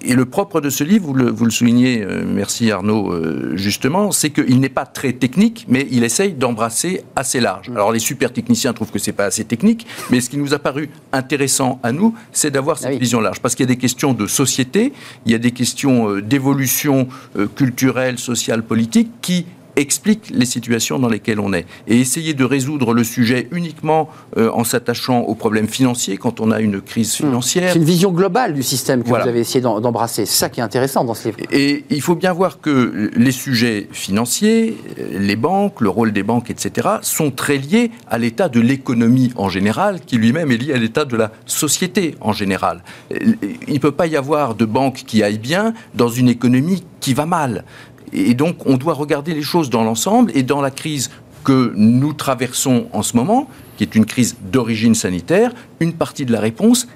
et le propre de ce livre, vous le, vous le soulignez, euh, merci Arnaud, euh, justement, c'est qu'il n'est pas très technique, mais il essaye d'embrasser assez large. Alors les super techniciens trouvent que c'est pas assez technique, mais ce qui nous a paru intéressant à nous, c'est d'avoir cette ah vision large, parce qu'il y a des questions de société, il y a des questions euh, d'évolution culturelle, sociale, politique, qui explique les situations dans lesquelles on est. Et essayer de résoudre le sujet uniquement euh, en s'attachant aux problèmes financiers quand on a une crise hmm. financière. C'est une vision globale du système que vous avez essayé d'embrasser. C'est ça qui est intéressant dans ce livre. Et il faut bien voir que les sujets financiers, les banques, le rôle des banques, etc., sont très liés à l'état de l'économie en général, qui lui-même est lié à l'état de la société en général. Il ne peut pas y avoir de banque qui aille bien dans une économie qui va mal. Et donc, on doit regarder les choses dans l'ensemble et dans la crise que nous traversons en ce moment, qui est une crise d'origine sanitaire, une partie de la réponse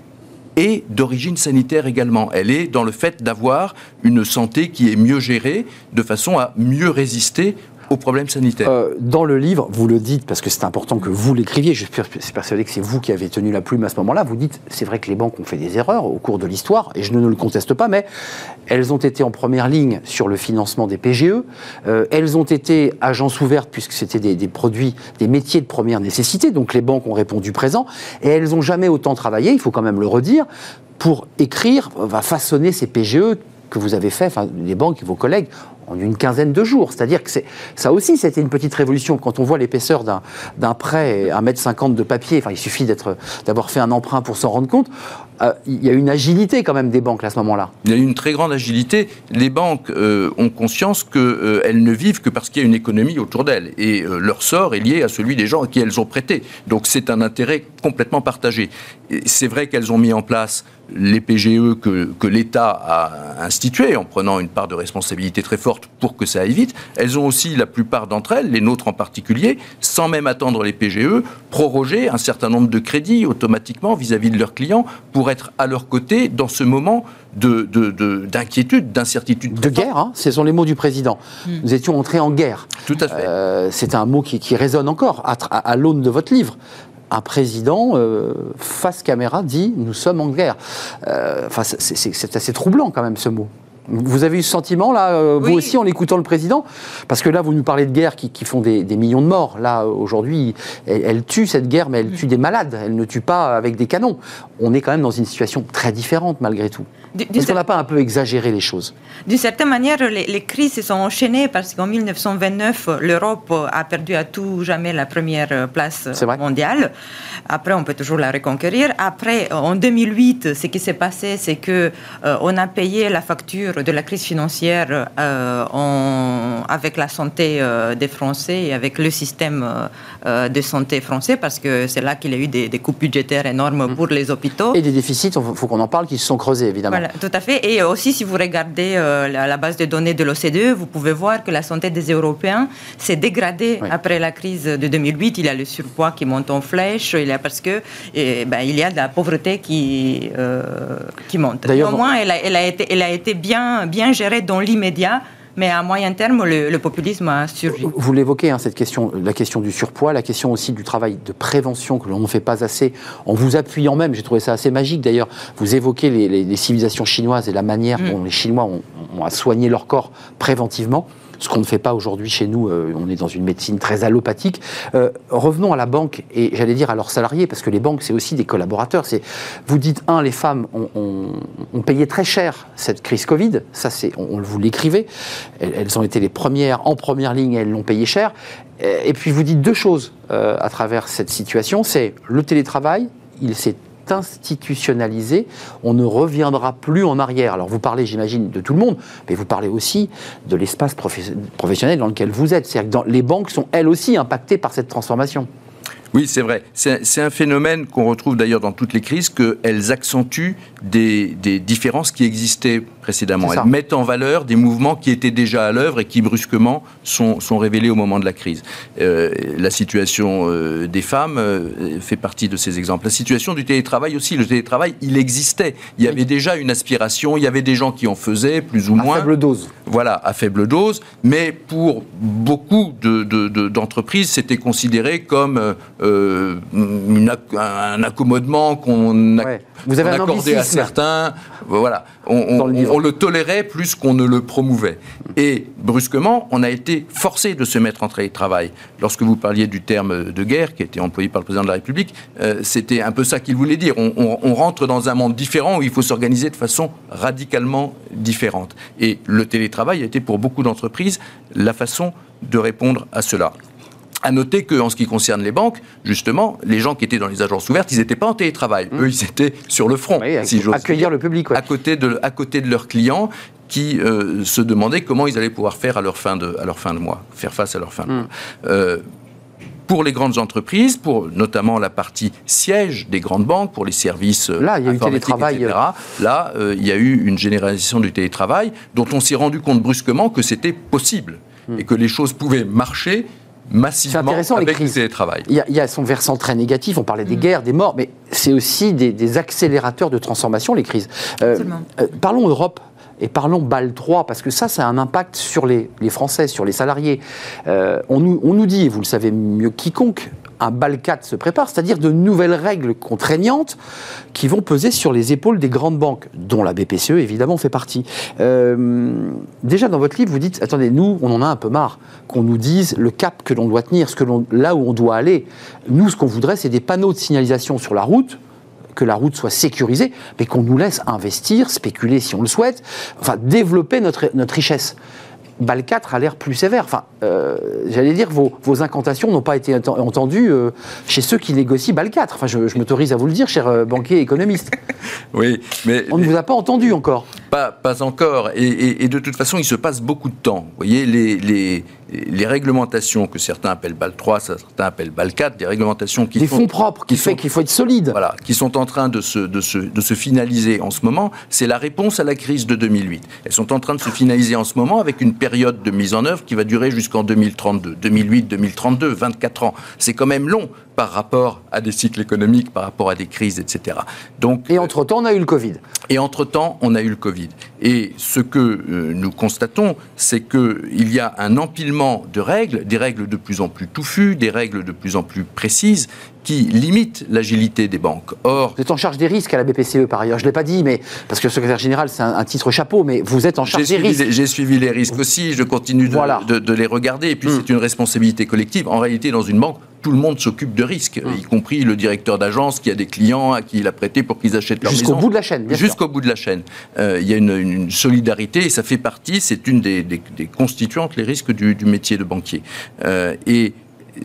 est d'origine sanitaire également. Elle est dans le fait d'avoir une santé qui est mieux gérée, de façon à mieux résister aux problèmes sanitaires. Euh, dans le livre, vous le dites, parce que c'est important que vous l'écriviez, je suis persuadé que c'est vous qui avez tenu la plume à ce moment-là, vous dites, c'est vrai que les banques ont fait des erreurs au cours de l'histoire, et je ne le conteste pas, mais elles ont été en première ligne sur le financement des PGE, euh, elles ont été agences ouvertes, puisque c'était des, des, produits, des métiers de première nécessité, donc les banques ont répondu présent, et elles n'ont jamais autant travaillé, il faut quand même le redire, pour écrire, va façonner ces PGE que vous avez fait, enfin les banques et vos collègues en une quinzaine de jours. C'est-à-dire que ça aussi, c'était une petite révolution. Quand on voit l'épaisseur d'un prêt, 1m50 de papier, enfin, il suffit d'avoir fait un emprunt pour s'en rendre compte, euh, il y a une agilité quand même des banques à ce moment-là. Il y a une très grande agilité. Les banques euh, ont conscience qu'elles euh, ne vivent que parce qu'il y a une économie autour d'elles. Et leur sort est lié à celui des gens à qui elles ont prêté. Donc c'est un intérêt complètement partagé. C'est vrai qu'elles ont mis en place les PGE que, que l'État a institués en prenant une part de responsabilité très forte pour que ça aille vite. Elles ont aussi, la plupart d'entre elles, les nôtres en particulier, sans même attendre les PGE, prorogé un certain nombre de crédits automatiquement vis-à-vis de leurs clients pour être à leur côté dans ce moment d'inquiétude, de, d'incertitude. De guerre, hein, ce sont les mots du président. Hmm. Nous étions entrés en guerre. Tout à fait. Euh, c'est un mot qui, résonne encore à, l'aune de votre livre un président euh, face caméra dit nous sommes en guerre. Euh, enfin, c'est assez troublant quand même ce mot. Vous avez eu ce sentiment, là, euh, vous aussi, en écoutant le président? Parce que là, vous nous parlez de guerres qui, qui font des, des millions de morts. Là, aujourd'hui, elle, elle tue cette guerre, mais elle tue des malades. Elle ne tue pas avec des canons. On est quand même dans une situation très différente, malgré tout. Est-ce qu'on n'a pas un peu exagéré les choses? D'une certaine manière, les, les crises se sont enchaînées parce qu'en 1929, l'Europe a perdu à tout jamais la première place mondiale. Après, on peut toujours la reconquérir. Après, en 2008, ce qui s'est passé, c'est que euh, on a payé la facture de la crise financière euh, en- avec la santé euh, des Français et avec le système euh, de santé français parce que c'est là qu'il y a eu des, des coupes budgétaires énormes pour les hôpitaux. Et des déficits, il faut qu'on en parle, qui se sont creusés, évidemment. Voilà, tout à fait. Et aussi, si vous regardez la, la base de données de l'OCDE, vous pouvez voir que la santé des Européens s'est dégradée Oui. après la crise de 2008. Il y a le surpoids qui monte en flèche, il y a parce que eh ben, il y a de la pauvreté qui qui monte. D'ailleurs, Au moins, elle a, elle a été, elle a été bien bien gérée dans l'immédiat. Mais à moyen terme, le, le populisme a surgi. Vous l'évoquez, hein, cette question, la question du surpoids, la question aussi du travail de prévention que l'on ne fait pas assez, en vous appuyant même, j'ai trouvé ça assez magique d'ailleurs, vous évoquez les, les- les civilisations chinoises et la manière Mm. dont les Chinois ont, soigner leur corps préventivement. Ce qu'on ne fait pas aujourd'hui chez nous, euh, on est dans une médecine très allopathique. Euh, revenons à la banque et j'allais dire à leurs salariés, parce que les banques, c'est aussi des collaborateurs. C'est, vous dites, un, les femmes ont, payé très cher cette crise Covid, ça c'est, on, on vous l'écrivez, elles, ont été les premières en première ligne, elles l'ont payé cher. Et puis vous dites deux choses euh, à travers cette situation, c'est le télétravail, il s'est institutionnalisé, on ne reviendra plus en arrière. Alors vous parlez, j'imagine, de tout le monde, mais vous parlez aussi de l'espace professionnel dans lequel vous êtes. C'est-à-dire que les banques sont elles aussi impactées par cette transformation. Oui, c'est vrai. C'est un phénomène qu'on retrouve d'ailleurs dans toutes les crises, qu'elles accentuent des différences qui existaient précédemment. Elles mettent en valeur des mouvements qui étaient déjà à l'œuvre et qui brusquement sont, sont révélés au moment de la crise. Euh, la situation euh, des femmes euh, fait partie de ces exemples. La situation du télétravail aussi. Le télétravail, il existait. Il y avait déjà une aspiration, il y avait des gens qui en faisaient, plus ou À moins faible dose. voilà, à faible dose, mais pour beaucoup de- de- de- d'entreprises, c'était considéré comme une un accommodement qu'on a- Ouais. Accordait à certains. Voilà, on, on- Dans le livre. On le tolérait plus qu'on ne le promouvait. Et brusquement, on a été forcé de se mettre en télétravail. Lorsque vous parliez du terme de guerre qui a été employé par le président de la République, euh, c'était un peu ça qu'il voulait dire. On, rentre dans un monde différent où il faut s'organiser de façon radicalement différente. Et le télétravail a été pour beaucoup d'entreprises la façon de répondre à cela. À noter qu'en ce qui concerne les banques, justement, les gens qui étaient dans les agences ouvertes, ils n'étaient pas en télétravail. Eux, ils étaient sur le front, Oui, si j'ose accueillir dire le public. ouais. à côté de, à côté de leurs clients qui euh, se demandaient comment ils allaient pouvoir faire à leur fin de, à leur fin de mois, faire face à leur fin de mois. Euh, pour les grandes entreprises, pour notamment la partie siège des grandes banques, pour les services euh, Là, il y a eu télétravail, etc., Là, euh, il y a eu une généralisation du télétravail dont on s'est rendu compte brusquement que c'était possible et que les choses pouvaient marcher massivement avec le crises. télétravail. Il y, a, il y a son versant très négatif, on parlait des Mm. guerres, des morts, mais c'est aussi des, des accélérateurs de transformation, les crises. Euh, Absolument. euh, parlons Europe. Et parlons BAL 3, parce que ça, ça a un impact sur les, les Français, sur les salariés. Euh, on, nous, on nous dit, et vous le savez mieux que quiconque, un BAL 4 se prépare, c'est-à-dire de nouvelles règles contraignantes qui vont peser sur les épaules des grandes banques, dont la BPCE évidemment fait partie. Euh, déjà dans votre livre, vous dites, attendez, nous, on en a un peu marre qu'on nous dise le cap que l'on doit tenir, ce que là où on doit aller. Nous, ce qu'on voudrait, c'est des panneaux de signalisation sur la route que la route soit sécurisée, mais qu'on nous laisse investir, spéculer si on le souhaite, enfin développer notre, notre richesse. BAL 4 a l'air plus sévère. Enfin, euh, j'allais dire, vos, vos incantations n'ont pas été ent- entendues euh, chez ceux qui négocient BAL 4. Enfin, je, je m'autorise à vous le dire, cher euh, banquier économiste. (laughs) Oui, mais On ne vous a pas entendu encore. Pas, pas encore. Et, et- et de toute façon, il se passe beaucoup de temps. Vous voyez, les, les, les réglementations que certains appellent BAL 3, certains appellent BAL 4, des réglementations qui Des sont, fonds propres qui, qui fait qu'il faut être solide. voilà, qui sont en train de se, de, se, de se finaliser en ce moment, c'est la réponse à la crise de 2008. Elles sont en train de se finaliser en ce moment avec une période de mise en œuvre qui va durer jusqu'en 2032. 2008, 2032, 24 ans. C'est quand même long par rapport à des cycles économiques, par rapport à des crises, etc. Donc, Et entre-temps, on a eu le Covid. et entre-temps, on a eu le Covid. Et ce que euh, nous constatons, c'est qu'il y a un empilement de règles, des règles de plus en plus touffues, des règles de plus en plus précises, qui limitent l'agilité des banques. Or, vous êtes en charge des risques à la BPCE par ailleurs. Je ne l'ai pas dit, mais parce que le secrétaire général, c'est un, titre chapeau, mais vous êtes en charge des risques. J'ai suivi les risques aussi, je continue de, de, les regarder, et puis hmm. c'est une responsabilité collective. En réalité, dans une banque, tout le monde s'occupe de risques, hmm. y compris le directeur d'agence qui a des clients à qui il a prêté pour qu'ils achètent leur. Jusqu'au bout de la chaîne, Jusqu'au bout de la chaîne. Euh, il y a une, solidarité et ça fait partie, c'est une des, constituantes, les risques du, métier de banquier. Euh, et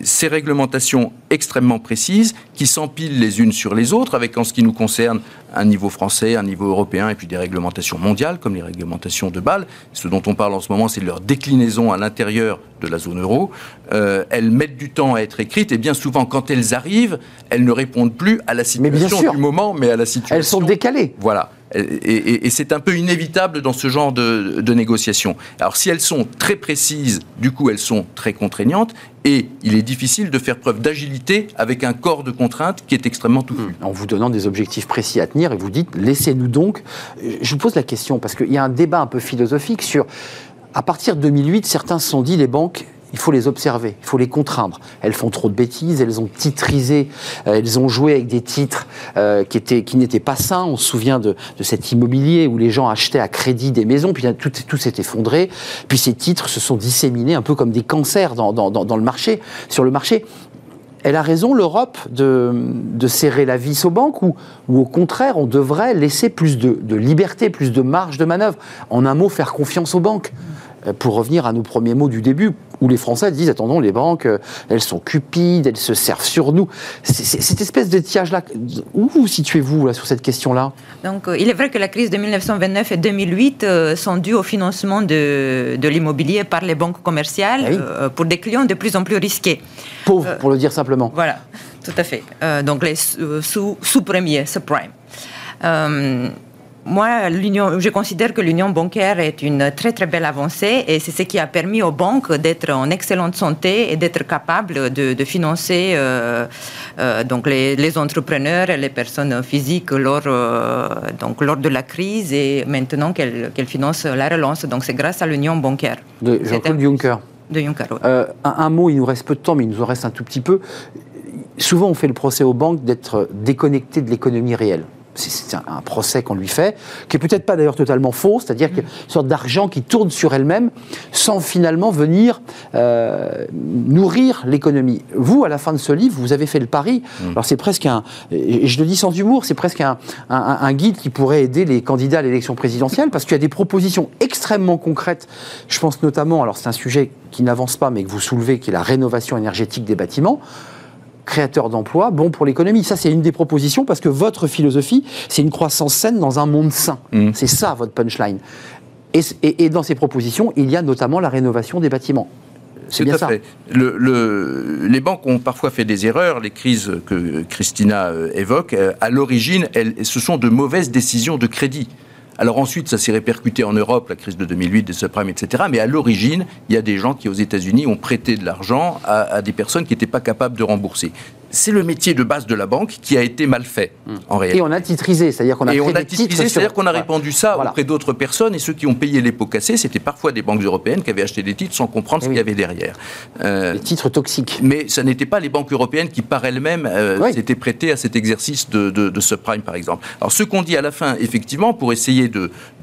ces réglementations extrêmement précises qui s'empilent les unes sur les autres, avec en ce qui nous concerne un niveau français, un niveau européen et puis des réglementations mondiales comme les réglementations de Bâle. Ce dont on parle en ce moment, c'est de leur déclinaison à l'intérieur de la zone euro. Euh, elles mettent du temps à être écrites et bien souvent, quand elles arrivent, elles ne répondent plus à la situation du moment, mais à la situation. Elles sont décalées. Voilà. Et, c'est un peu inévitable dans ce genre de, de négociations. Alors si elles sont très précises, du coup elles sont très contraignantes, et il est difficile de faire preuve d'agilité avec un corps de contraintes qui est extrêmement touffu. Hmm. En vous donnant des objectifs précis à tenir, et vous dites, laissez-nous donc. Je vous pose la question, parce qu'il y a un débat un peu philosophique sur, à partir de 2008, certains se sont dit, les banques, il faut les observer, il faut les contraindre. Elles font trop de bêtises, elles ont titrisé, euh, elles ont joué avec des titres euh, qui étaient qui n'étaient pas sains. On se souvient de, cet immobilier où les gens achetaient à crédit des maisons, puis tout, s'est effondré. Puis ces titres se sont disséminés un peu comme des cancers dans, le marché, sur le marché. Elle a raison, l'Europe, de, serrer la vis aux banques ou, ou, au contraire, on devrait laisser plus de liberté, plus de marge de manœuvre. En un mot, faire confiance aux banques. Euh, pour revenir à nos premiers mots du début, où les Français disent attendons, les banques, euh, elles sont cupides, elles se servent sur nous. cette espèce de tiage-là, où vous situez-vous sur cette question-là? Donc, euh, il est vrai que la crise de 1929 et 2008 sont dues au financement de, l'immobilier par les banques commerciales ah pour des clients de plus en plus risqués. Pauvres, pour le dire simplement. Voilà, tout à fait. donc, les sous-premiers, sous subprime. Moi, je considère que l'union bancaire est une très très belle avancée et c'est ce qui a permis aux banques d'être en excellente santé et d'être capables de, financer euh, euh, donc les, entrepreneurs et les personnes physiques lors, euh, donc lors de la crise et maintenant qu'elles financent la relance. Donc c'est grâce à l'union bancaire. De Jean-Claude Juncker. De Juncker, un, un, mot, il nous reste peu de temps, mais il nous en reste un tout petit peu. Souvent, on fait le procès aux banques d'être déconnectées de l'économie réelle c'est un, procès qu'on lui fait, qui est peut-être pas d'ailleurs totalement faux, c'est-à-dire qu'il y a une sorte d'argent qui tourne sur elle-même sans finalement venir euh, nourrir l'économie. Vous, à la fin de ce livre, vous avez fait le pari. Mm. Alors c'est presque un, et je le dis sans humour, c'est presque un, un, guide qui pourrait aider les candidats à l'élection présidentielle parce qu'il y a des propositions extrêmement concrètes. Je pense notamment, alors c'est un sujet qui n'avance pas mais que vous soulevez, qui est la rénovation énergétique des bâtiments créateur d'emplois, bon pour l'économie. Ça, c'est une des propositions parce que votre philosophie, c'est une croissance saine dans un monde sain. Mm. C'est ça votre punchline. Et, dans ces propositions, il y a notamment la rénovation des bâtiments. C'est bien ça. Fait. les banques ont parfois fait des erreurs, les crises que Christina euh, évoque. Euh, à l'origine, ce sont de mauvaises décisions de crédit. Alors ensuite, ça s'est répercuté en Europe, la crise de 2008, des subprimes, etc. Mais à l'origine, il y a des gens qui, aux États-Unis, ont prêté de l'argent à, des personnes qui n'étaient pas capables de rembourser c'est le métier de base de la banque qui a été mal fait, hmm. en réalité. Et on a titrisé, c'est-à-dire qu'on a Et on a titrisé, c'est-à-dire qu'on a répandu ça auprès d'autres personnes, et ceux qui ont payé les pots cassés, c'était parfois des banques européennes qui avaient acheté des titres sans comprendre ce eh qu'il y avait derrière. Euh, des titres toxiques. Mais ce n'était pas les banques européennes qui, par elles-mêmes, euh, s'étaient prêtées à cet exercice de, subprime, par exemple. Alors, ce qu'on dit à la fin, effectivement, pour essayer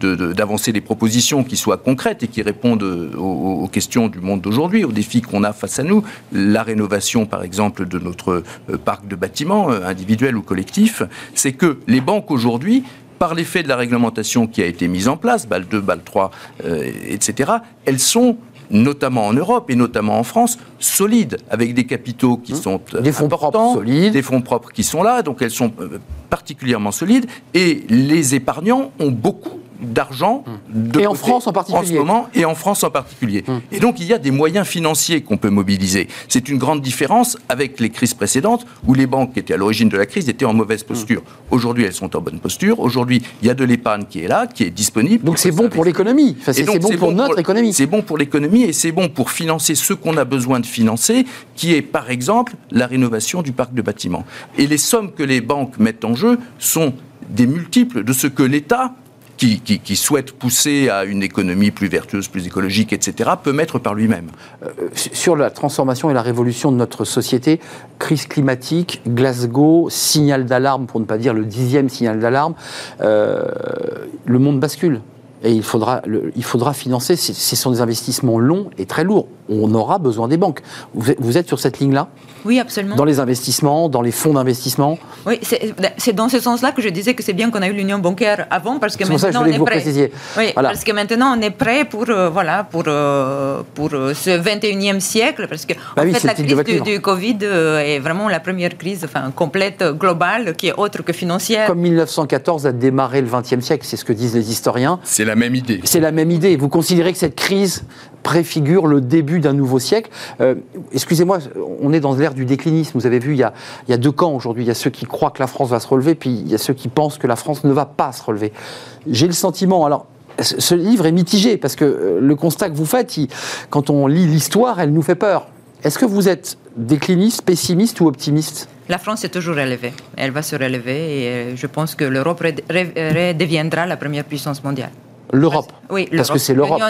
d'avancer des propositions qui soient concrètes et qui répondent aux, aux questions du monde d'aujourd'hui, aux défis qu'on a face à nous, la rénovation, par exemple, de notre euh, parc de bâtiments, euh, individuels ou collectifs, c'est que les banques aujourd'hui par l'effet de la réglementation qui a été mise en place, BAL 2, BAL 3, etc., elles sont notamment en Europe et notamment en France, solides, avec des capitaux qui mmh. sont euh, des fonds propres solides. des fonds propres qui sont là, donc elles sont particulièrement solides, et les épargnants ont beaucoup d'argent. Hum. Et en France en particulier. En ce moment, et en France en particulier. Hum. Et donc, il y a des moyens financiers qu'on peut mobiliser. C'est une grande différence avec les crises précédentes, où les banques qui étaient à l'origine de la crise étaient en mauvaise posture. Hum. Aujourd'hui, elles sont en bonne posture. Aujourd'hui, il y a de l'épargne qui est là, qui est disponible. Donc, c'est bon pour l'économie. c'est bon pour notre économie. C'est bon pour l'économie et c'est bon pour financer ce qu'on a besoin de financer, qui est, par exemple, la rénovation du parc de bâtiments. Et les sommes que les banques mettent en jeu sont des multiples de ce que l'État qui, souhaite pousser à une économie plus vertueuse, plus écologique, etc., peut mettre par lui-même. Euh, sur la transformation et la révolution de notre société, crise climatique, Glasgow, signal d'alarme, pour ne pas dire le dixième signal d'alarme, euh, le monde bascule et il faudra, il faudra financer. Ce sont des investissements longs et très lourds. On aura besoin des banques. Vous êtes sur cette ligne-là? Oui, absolument. Dans les investissements, dans les fonds d'investissement? Oui, c'est dans ce sens-là que je disais que c'est bien qu'on a eu l'union bancaire avant, parce que maintenant on est vous prêt. Oui, parce que maintenant on est prêt pour, euh, voilà, pour, euh, pour euh, ce 21e siècle, parce que bah en fait, la crise du, du, Covid est vraiment la première crise enfin, complète, globale, qui est autre que financière. Comme 1914 a démarré le 20e siècle, c'est ce que disent les historiens. C'est la même idée. C'est la même idée. Vous considérez que cette crise préfigure le début d'un nouveau siècle. Euh, excusez-moi, on est dans l'ère du déclinisme. Vous avez vu, il y a, deux camps aujourd'hui. Il y a ceux qui croient que la France va se relever, puis il y a ceux qui pensent que la France ne va pas se relever. J'ai le sentiment, alors ce livre est mitigé parce que euh, le constat que vous faites, quand on lit l'histoire, elle nous fait peur. Est-ce que vous êtes décliniste, pessimiste ou optimiste? La France est toujours relevée. Elle va se relever et euh, je pense que l'Europe redeviendra la première puissance mondiale. L'Europe. Oui, parce que c'est l'Europe,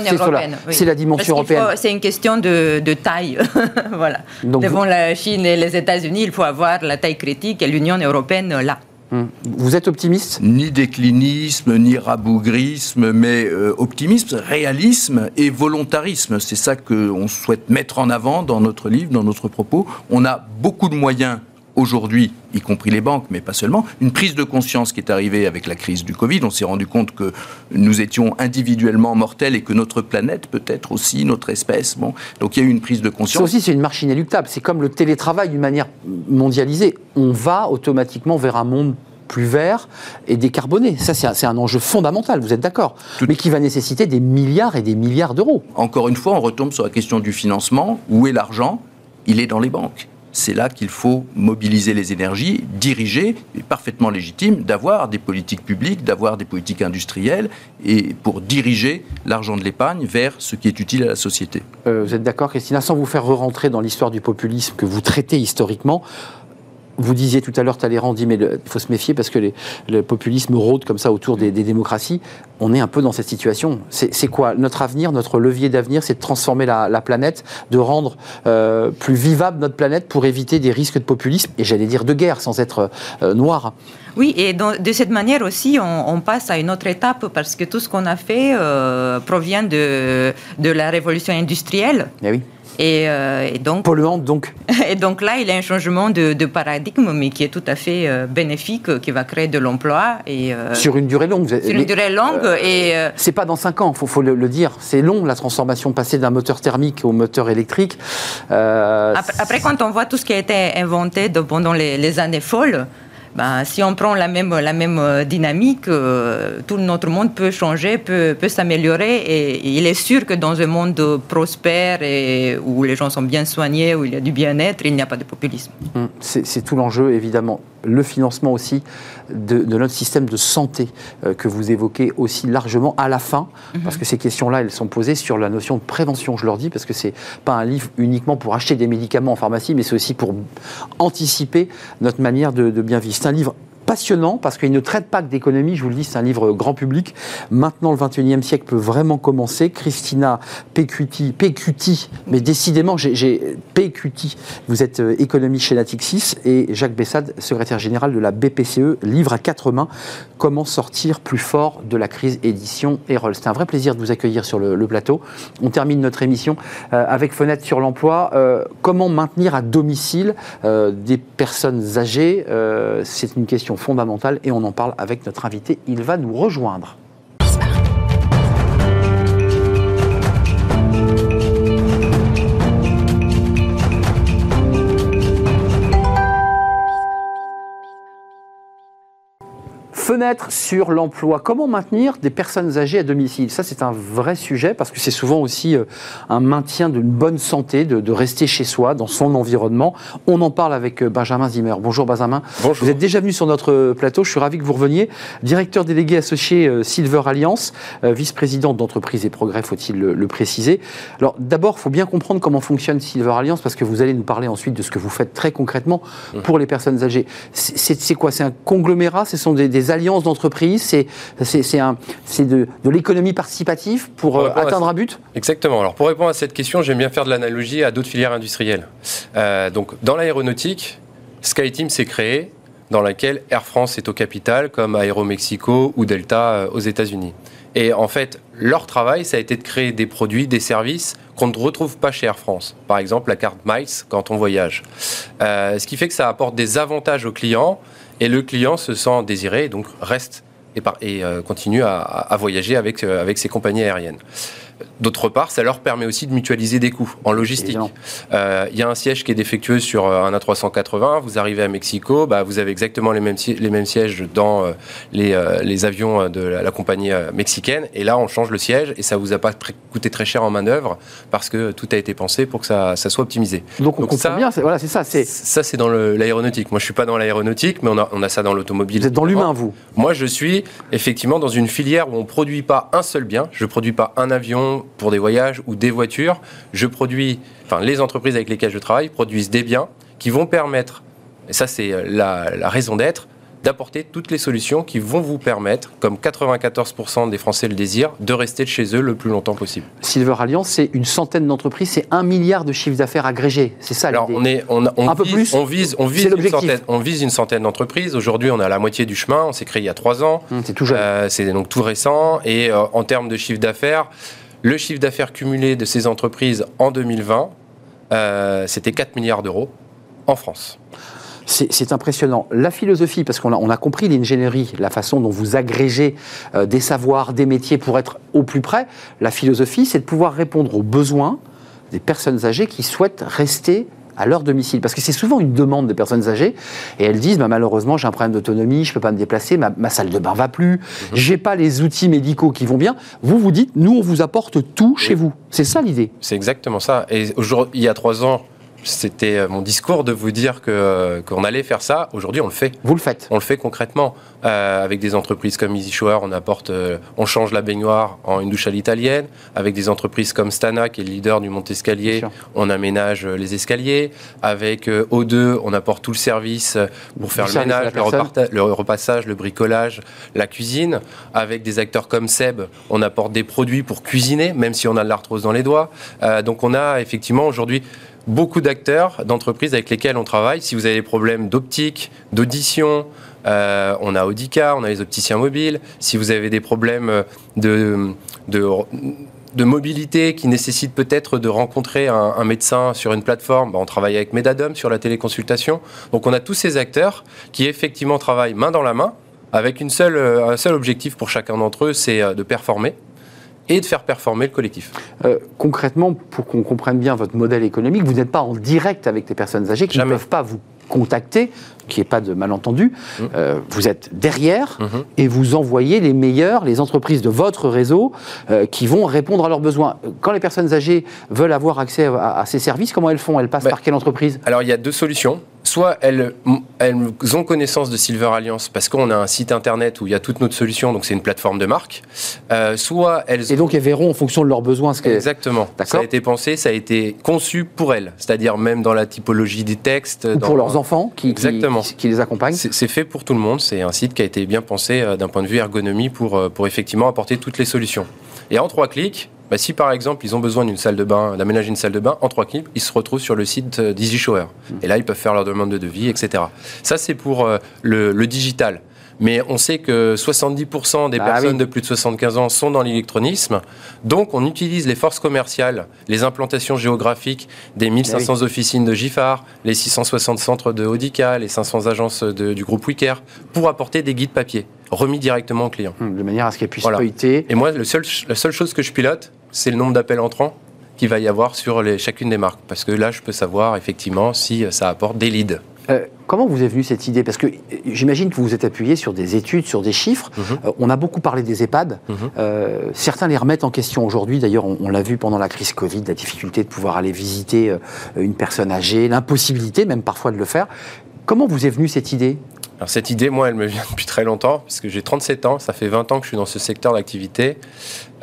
c'est la dimension européenne. C'est une question de, taille, (laughs) voilà. Devant la Chine et les États-Unis, il faut avoir la taille critique et l'Union européenne là. Hmm. Vous êtes optimiste? Ni déclinisme, ni rabougrisme, mais euh, optimisme, réalisme et volontarisme. C'est ça qu'on souhaite mettre en avant dans notre livre, dans notre propos. On a beaucoup de moyens aujourd'hui, y compris les banques, mais pas seulement, une prise de conscience qui est arrivée avec la crise du Covid. On s'est rendu compte que nous étions individuellement mortels et que notre planète, peut-être aussi, notre espèce, bon, donc il y a eu une prise de conscience. Ça aussi, c'est une marche inéluctable. C'est comme le télétravail d'une manière mondialisée. On va automatiquement vers un monde plus vert et décarboné. Ça, c'est un, enjeu fondamental, vous êtes d'accord Mais qui va nécessiter des milliards et des milliards d'euros. Encore une fois, on retombe sur la question du financement. Où est l'argent? Il est dans les banques c'est là qu'il faut mobiliser les énergies, diriger, parfaitement légitime, d'avoir des politiques publiques, d'avoir des politiques industrielles, et pour diriger l'argent de l'épargne vers ce qui est utile à la société. Euh, vous êtes d'accord, Christina, sans vous faire re-rentrer dans l'histoire du populisme que vous traitez historiquement, vous disiez tout à l'heure, Talleyrand dit, mais il faut se méfier parce que le populisme rôde comme ça autour des, démocraties. On est un peu dans cette situation. C'est quoi? Notre avenir, notre levier d'avenir, c'est de transformer la, planète, de rendre euh, plus vivable notre planète pour éviter des risques de populisme, et j'allais dire de guerre, sans être euh, noir. Oui, et de cette manière aussi, on, passe à une autre étape parce que tout ce qu'on a fait euh, provient de, de la révolution industrielle. Eh oui. Euh, et, donc, Polluante, donc. (laughs) Et donc là, il y a un changement de, paradigme, mais qui est tout à fait euh, bénéfique, qui va créer de l'emploi. Et, euh, sur une durée longue. Sur une durée longue. et C'est pas dans 5 ans, il faut, faut, le, dire. C'est long, la transformation, passer d'un moteur thermique au moteur électrique. Après, quand on voit tout ce qui a été inventé pendant les, les années folles, ben, si on prend la même, la même euh, dynamique, euh, tout notre monde peut changer, peut, peut s'améliorer. Et, il est sûr que dans un monde prospère et où les gens sont bien soignés, où il y a du bien-être, il n'y a pas de populisme. Hum, c'est tout l'enjeu, évidemment le financement aussi de, notre système de santé euh, que vous évoquez aussi largement à la fin, mhm. parce que ces questions-là, elles sont posées sur la notion de prévention, je leur dis, parce que c'est pas un livre uniquement pour acheter des médicaments en pharmacie, mais c'est aussi pour anticiper notre manière de, de bien vivre. C'est un livre passionnant parce qu'il ne traite pas que d'économie, je vous le dis, c'est un livre grand public. Maintenant, le 21e siècle peut vraiment commencer. Christina Pecuti, Pecuti mais décidément, j'ai Pecuti, vous êtes euh, économiste chez Natixis et Jacques Bessade, secrétaire général de la BPCE, livre à quatre mains Comment sortir plus fort de la crise édition Erol. C'est un vrai plaisir de vous accueillir sur le, plateau. On termine notre émission euh, avec Fenêtre sur l'emploi. Euh, comment maintenir à domicile des personnes âgées C'est une question fondamentale et on en parle avec notre invité. Il va nous rejoindre. Fenêtre sur l'emploi. Comment maintenir des personnes âgées à domicile? Ça, c'est un vrai sujet parce que c'est souvent aussi euh, un maintien d'une bonne santé, de, rester chez soi, dans son environnement. On en parle avec euh, Benjamin Zimmer. Bonjour Benjamin. Bonjour. Vous êtes déjà venu sur notre plateau. Je suis ravi que vous reveniez. Directeur délégué associé euh, Silver Alliance, vice-président d'entreprise et progrès, faut-il le, préciser. Alors d'abord, il faut bien comprendre comment fonctionne Silver Alliance parce que vous allez nous parler ensuite de ce que vous faites très concrètement mmh. pour les personnes âgées. C'est quoi? C'est un conglomérat? Ce sont des, des alliances alliance d'entreprises, c'est de, de l'économie participative pour, euh, atteindre un but? Exactement. Alors pour répondre à cette question, j'aime bien faire de l'analogie à d'autres filières industrielles. Euh, donc dans l'aéronautique, SkyTeam s'est créé dans laquelle Air France est au capital, comme Aéromexico ou Delta euh, aux États-Unis. Et en fait, leur travail, ça a été de créer des produits, des services qu'on ne retrouve pas chez Air France. Par exemple, la carte Miles quand on voyage. Euh, ce qui fait que ça apporte des avantages au client et le client se sent désiré, donc reste et, et euh, continue à, voyager avec, avec ses compagnies aériennes. D'autre part, ça leur permet aussi de mutualiser des coûts en logistique. Euh, il y a un siège qui est défectueux sur euh, un A380, vous arrivez à Mexico, bah, vous avez exactement les mêmes, les mêmes sièges dans euh, les, les, avions de la, compagnie mexicaine, et là on change le siège et ça vous a pas coûté très cher en manœuvre parce que tout a été pensé pour que ça, ça soit optimisé. Donc on comprend bien, voilà, c'est ça. Ça c'est dans l'aéronautique. Moi je suis pas dans l'aéronautique, mais on a, on a ça dans l'automobile. Vous êtes dans l'humain, vous Moi je suis effectivement dans une filière où on produit pas un seul bien, je produis pas un avion pour des voyages ou des voitures. Je produis, enfin, les entreprises avec lesquelles je travaille produisent des biens qui vont permettre, et ça c'est euh, la, raison d'être, d'apporter toutes les solutions qui vont vous permettre, comme 94% des Français le désirent, de rester chez eux le plus longtemps possible. Silver Alliance, c'est une centaine d'entreprises, c'est un milliard de chiffres d'affaires agrégés, c'est ça Alors on est, on, un peu plus. On vise, on vise une centaine, on vise une centaine d'entreprises. Aujourd'hui, on est à la moitié du chemin. On s'est créé il y a trois ans. Hum, c'est tout jeune. Euh, c'est donc tout récent. Et euh, en termes de chiffre d'affaires. Le chiffre d'affaires cumulé de ces entreprises en 2020, euh, c'était 4 milliards d'euros en France. C'est impressionnant. La philosophie, parce qu'on a, compris l'ingénierie, la façon dont vous agrégez euh, des savoirs, des métiers pour être au plus près, la philosophie, c'est de pouvoir répondre aux besoins des personnes âgées qui souhaitent rester à leur domicile. Parce que c'est souvent une demande des personnes âgées et elles disent bah, malheureusement j'ai un problème d'autonomie, je ne peux pas me déplacer, ma, salle de bain va plus, je mhm. j'ai pas les outils médicaux qui vont bien. Vous vous dites nous on vous apporte tout chez vous. C'est ça l'idée. C'est exactement ça. Et il y a trois ans, c'était euh, mon discours de vous dire que euh, qu'on allait faire ça. Aujourd'hui, on le fait. Vous le faites. On le fait concrètement euh, avec des entreprises comme Easy Shower. On apporte, on change la baignoire en une douche à l'italienne. Avec des entreprises comme Stana, qui est le leader du monte escalier, on aménage les escaliers. Avec O2, on apporte tout le service pour faire le ménage, le, repassage, le bricolage, la cuisine. Avec des acteurs comme Seb, on apporte des produits pour cuisiner, même si on a de l'arthrose dans les doigts. donc on a effectivement aujourd'hui beaucoup d'acteurs, d'entreprises avec lesquelles on travaille. Si vous avez des problèmes d'optique, d'audition, euh, on a Audica, on a les opticiens mobiles. Si vous avez des problèmes de, de, mobilité qui nécessitent peut-être de rencontrer un, médecin sur une plateforme, bah, on travaille avec Medadom sur la téléconsultation. Donc on a tous ces acteurs qui effectivement travaillent main dans la main avec une seule, un seul objectif pour chacun d'entre eux, c'est euh, de performer et de faire performer le collectif. Euh, concrètement, pour qu'on comprenne bien votre modèle économique, vous n'êtes pas en direct avec les personnes âgées qui ne peuvent pas vous contacter, qu'il n'y ait pas de malentendu. Mmh. Euh, vous êtes derrière mmh. et vous envoyez les meilleurs, les entreprises de votre réseau euh, qui vont répondre à leurs besoins. Quand les personnes âgées veulent avoir accès à, ces services, comment elles font? Elles passent ben, par quelle entreprise? Alors il y a deux solutions soit elles, elles, ont connaissance de Silver Alliance parce qu'on a un site internet où il y a toute notre solution, donc c'est une plateforme de marque. Euh, soit elles et donc elles verront en fonction de leurs besoins ce que exactement. Ça a été pensé, ça a été conçu pour elles, c'est-à-dire même dans la typologie des textes. Ou pour leurs enfants qui, exactement. Qui, les accompagnent. C'est fait pour tout le monde. C'est un site qui a été bien pensé euh, d'un point de vue ergonomie pour euh, pour effectivement apporter toutes les solutions. Et en trois clics, bah, si par exemple ils ont besoin d'une salle de bain, d'aménager une salle de bain, en trois clics, ils se retrouvent sur le site euh, d'Easy Shower. Hmm. Et là, ils peuvent faire leur demande de devis, etc. Ça, c'est pour euh, le, digital. Mais on sait que 70% des bah personnes de plus de 75 ans sont dans l'électronisme. Donc, on utilise les forces commerciales, les implantations géographiques des 1500 bah officines de GIFAR, les 660 centres de Audica, les 500 agences du groupe Wicker, pour apporter des guides papier remis directement au client. Hmm, de manière à ce qu'elle puisse voilà. Et moi, le seul, la seule chose que je pilote, c'est le nombre d'appels entrants qu'il va y avoir sur les, chacune des marques. Parce que là, je peux savoir effectivement si ça apporte des leads. Euh, comment vous est venue cette idée? Parce que j'imagine que vous vous êtes appuyé sur des études, sur des chiffres. Mhm. Euh, on a beaucoup parlé des EHPAD. Mhm. Euh, certains les remettent en question aujourd'hui. D'ailleurs, on, l'a vu pendant la crise Covid, la difficulté de pouvoir aller visiter une personne âgée, l'impossibilité même parfois de le faire. Comment vous est venue cette idée? Alors cette idée, moi, elle me vient (laughs) depuis très longtemps, puisque j'ai 37 ans, ça fait 20 ans que je suis dans ce secteur d'activité.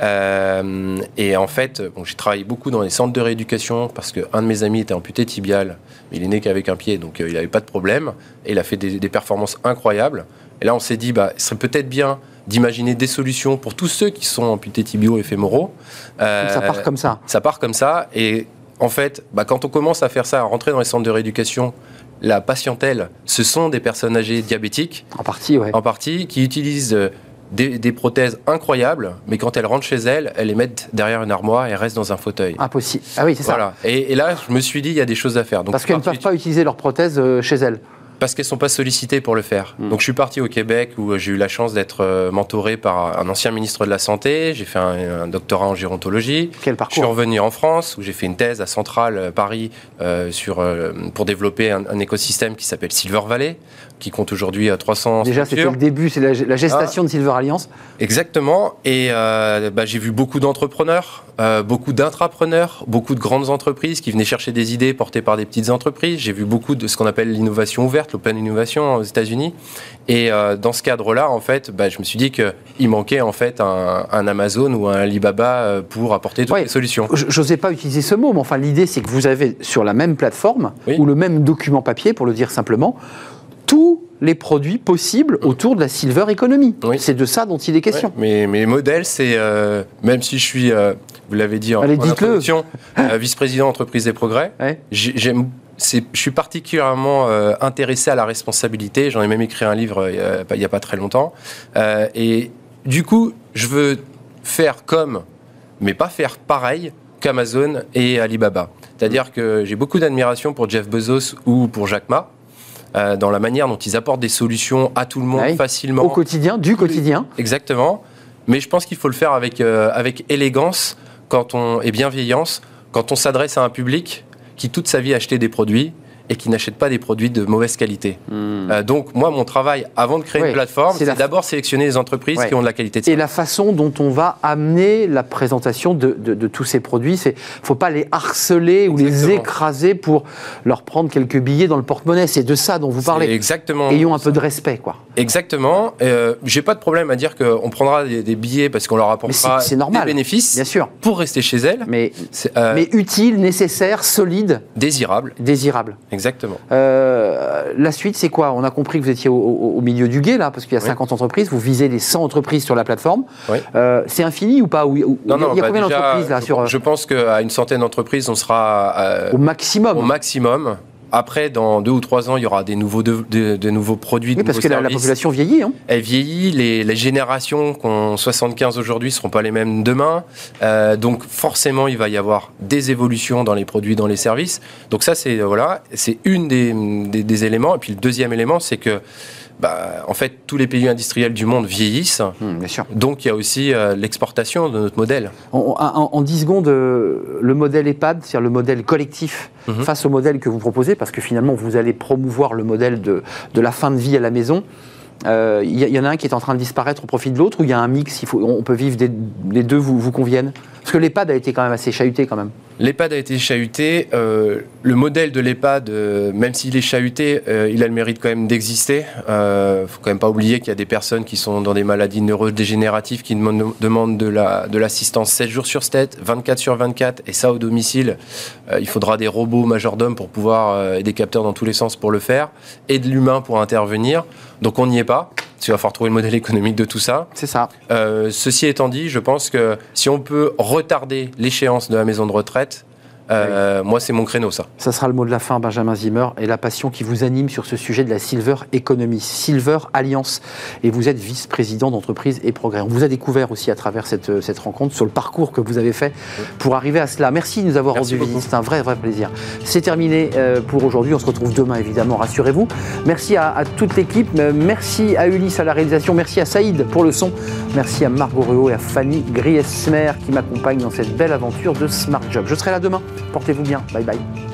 Euh, et en fait, bon, j'ai travaillé beaucoup dans les centres de rééducation, parce qu'un de mes amis était amputé tibial, mais il est né qu'avec un pied, donc euh, il n'avait pas de problème, et il a fait des, performances incroyables. Et là, on s'est dit, bah, ce serait peut-être bien d'imaginer des solutions pour tous ceux qui sont amputés tibiaux et fémoraux. Euh, ça part comme ça. Ça part comme ça. Et en fait, bah, quand on commence à faire ça, à rentrer dans les centres de rééducation, la patientèle, ce sont des personnes âgées diabétiques. En partie, oui. En partie, qui utilisent euh, des, prothèses incroyables, mais quand elles rentrent chez elles, elles les mettent derrière une armoire et restent dans un fauteuil. Impossible. Ah oui, c'est ça. Et, et, là, je me suis dit, il y a des choses à faire. Donc, Parce qu'elles ne peuvent pas utiliser leurs prothèses euh, chez elles parce qu'elles ne sont pas sollicitées pour le faire. Hmm. Donc je suis parti au Québec où j'ai eu la chance d'être euh, mentoré par un ancien ministre de la Santé. J'ai fait un, doctorat en gérontologie. Quel parcours Je suis revenu en France où j'ai fait une thèse à Centrale euh, Paris euh, sur, pour développer un, écosystème qui s'appelle Silver Valley, qui compte aujourd'hui 300 Déjà, c'était le début, c'est la, gestation ah. de Silver Alliance. Exactement. Et bah, j'ai vu beaucoup d'entrepreneurs, beaucoup d'intrapreneurs, beaucoup de grandes entreprises qui venaient chercher des idées portées par des petites entreprises. J'ai vu beaucoup de ce qu'on appelle l'innovation ouverte l'Open Innovation aux États-Unis. Et euh, dans ce cadre-là, en fait, bah, je me suis dit qu'il manquait en fait un, Amazon ou un Alibaba euh, pour apporter toutes les solutions. Je n'osais pas utiliser ce mot, mais enfin l'idée c'est que vous avez sur la même plateforme ou le même document papier, pour le dire simplement, tous les produits possibles autour de la silver economy. C'est de ça dont il est question. mais mes modèles, c'est euh, même si je suis, vous l'avez dit en, introduction, (laughs) vice-président entreprise des progrès, j'aime je suis particulièrement euh, intéressé à la responsabilité. J'en ai même écrit un livre euh, il n'y a, pas très longtemps. Euh, et du coup, je veux faire comme, mais pas faire pareil qu'Amazon et Alibaba. C'est-à-dire que j'ai beaucoup d'admiration pour Jeff Bezos ou pour Jack Ma. Dans la manière dont ils apportent des solutions à tout le monde facilement. Au quotidien, du quotidien. Exactement. Mais je pense qu'il faut le faire avec, avec élégance quand on, et bienveillance quand on s'adresse à un public qui toute sa vie a acheté des produits et qui n'achètent pas des produits de mauvaise qualité. Hmm. Euh, donc moi, mon travail, avant de créer une plateforme, c'est d'abord sélectionner les entreprises qui ont de la qualité de Et la façon dont on va amener la présentation de, de, tous ces produits, c'est faut pas les harceler ou les écraser pour leur prendre quelques billets dans le porte-monnaie. C'est de ça dont vous parlez. Exactement. Ayons un peu de respect, quoi. Exactement. Euh, J'ai pas de problème à dire qu'on prendra des, billets parce qu'on leur apportera des bénéfices. Bien sûr. Pour rester chez elles. Mais, euh, mais utile, nécessaire, solide. Désirable. Désirable. Exactement. Euh, la suite, c'est quoi? On a compris que vous étiez au, milieu du guet, là, parce qu'il y a 50 entreprises. Vous visez les 100 entreprises sur la plateforme. Euh, c'est infini ou pas? Non, non, Il y a bah combien d'entreprises là sur... Je pense qu'à une centaine d'entreprises, on sera. au maximum. Au maximum. Après, dans deux ou trois ans, il y aura des nouveaux, de, nouveaux produits, oui, parce que la, population vieillit. Hein. Elle vieillit. Les, générations qui ont 75 aujourd'hui ne seront pas les mêmes demain. Euh, donc, forcément, il va y avoir des évolutions dans les produits, dans les services. Donc, ça, c'est voilà, une des, des, éléments. Et puis, le deuxième élément, c'est que bah, en fait, tous les pays industriels du monde vieillissent. Bien sûr. Donc, il y a aussi euh, l'exportation de notre modèle. En, 10 secondes, euh, le modèle EHPAD, c'est-à-dire le modèle collectif, mhm. face au modèle que vous proposez, parce que finalement, vous allez promouvoir le modèle de, de la fin de vie à la maison. Il euh, y, en a un qui est en train de disparaître au profit de l'autre, ou il y a un mix, il faut, on peut vivre les deux vous, vous conviennent Parce que l'EHPAD a été quand même assez chahuté quand même. L'EHPAD a été chahuté. Euh, le modèle de l'EHPAD, euh, même s'il est chahuté, il a le mérite quand même d'exister. Il ne faut quand même pas oublier qu'il y a des personnes qui sont dans des maladies neurodégénératives qui demandent, de l'assistance 7 jours sur 7, 24 sur 24, et ça au domicile. il faudra des robots majordomes pour pouvoir, et des capteurs dans tous les sens pour le faire, et de l'humain pour intervenir. Donc on n'y est pas. Il va falloir trouver le modèle économique de tout ça. C'est ça. Euh, ceci étant dit, je pense que si on peut retarder l'échéance de la maison de retraite, euh, moi, c'est mon créneau, ça. Ça sera le mot de la fin, Benjamin Zimmer, et la passion qui vous anime sur ce sujet de la Silver Economy, Silver Alliance. Et vous êtes vice-président d'entreprise et progrès. On vous a découvert aussi à travers cette, cette, rencontre, sur le parcours que vous avez fait pour arriver à cela. Merci de nous avoir rendu visite. C'est un vrai, vrai plaisir. C'est terminé euh, pour aujourd'hui. On se retrouve demain, évidemment, rassurez-vous. Merci à, toute l'équipe. Euh, merci à Ulysse à la réalisation. Merci à Saïd pour le son. Merci à Margot Ruot et à Fanny Griesmer qui m'accompagnent dans cette belle aventure de Smart Job. Je serai là demain. Portez-vous bien. Bye bye.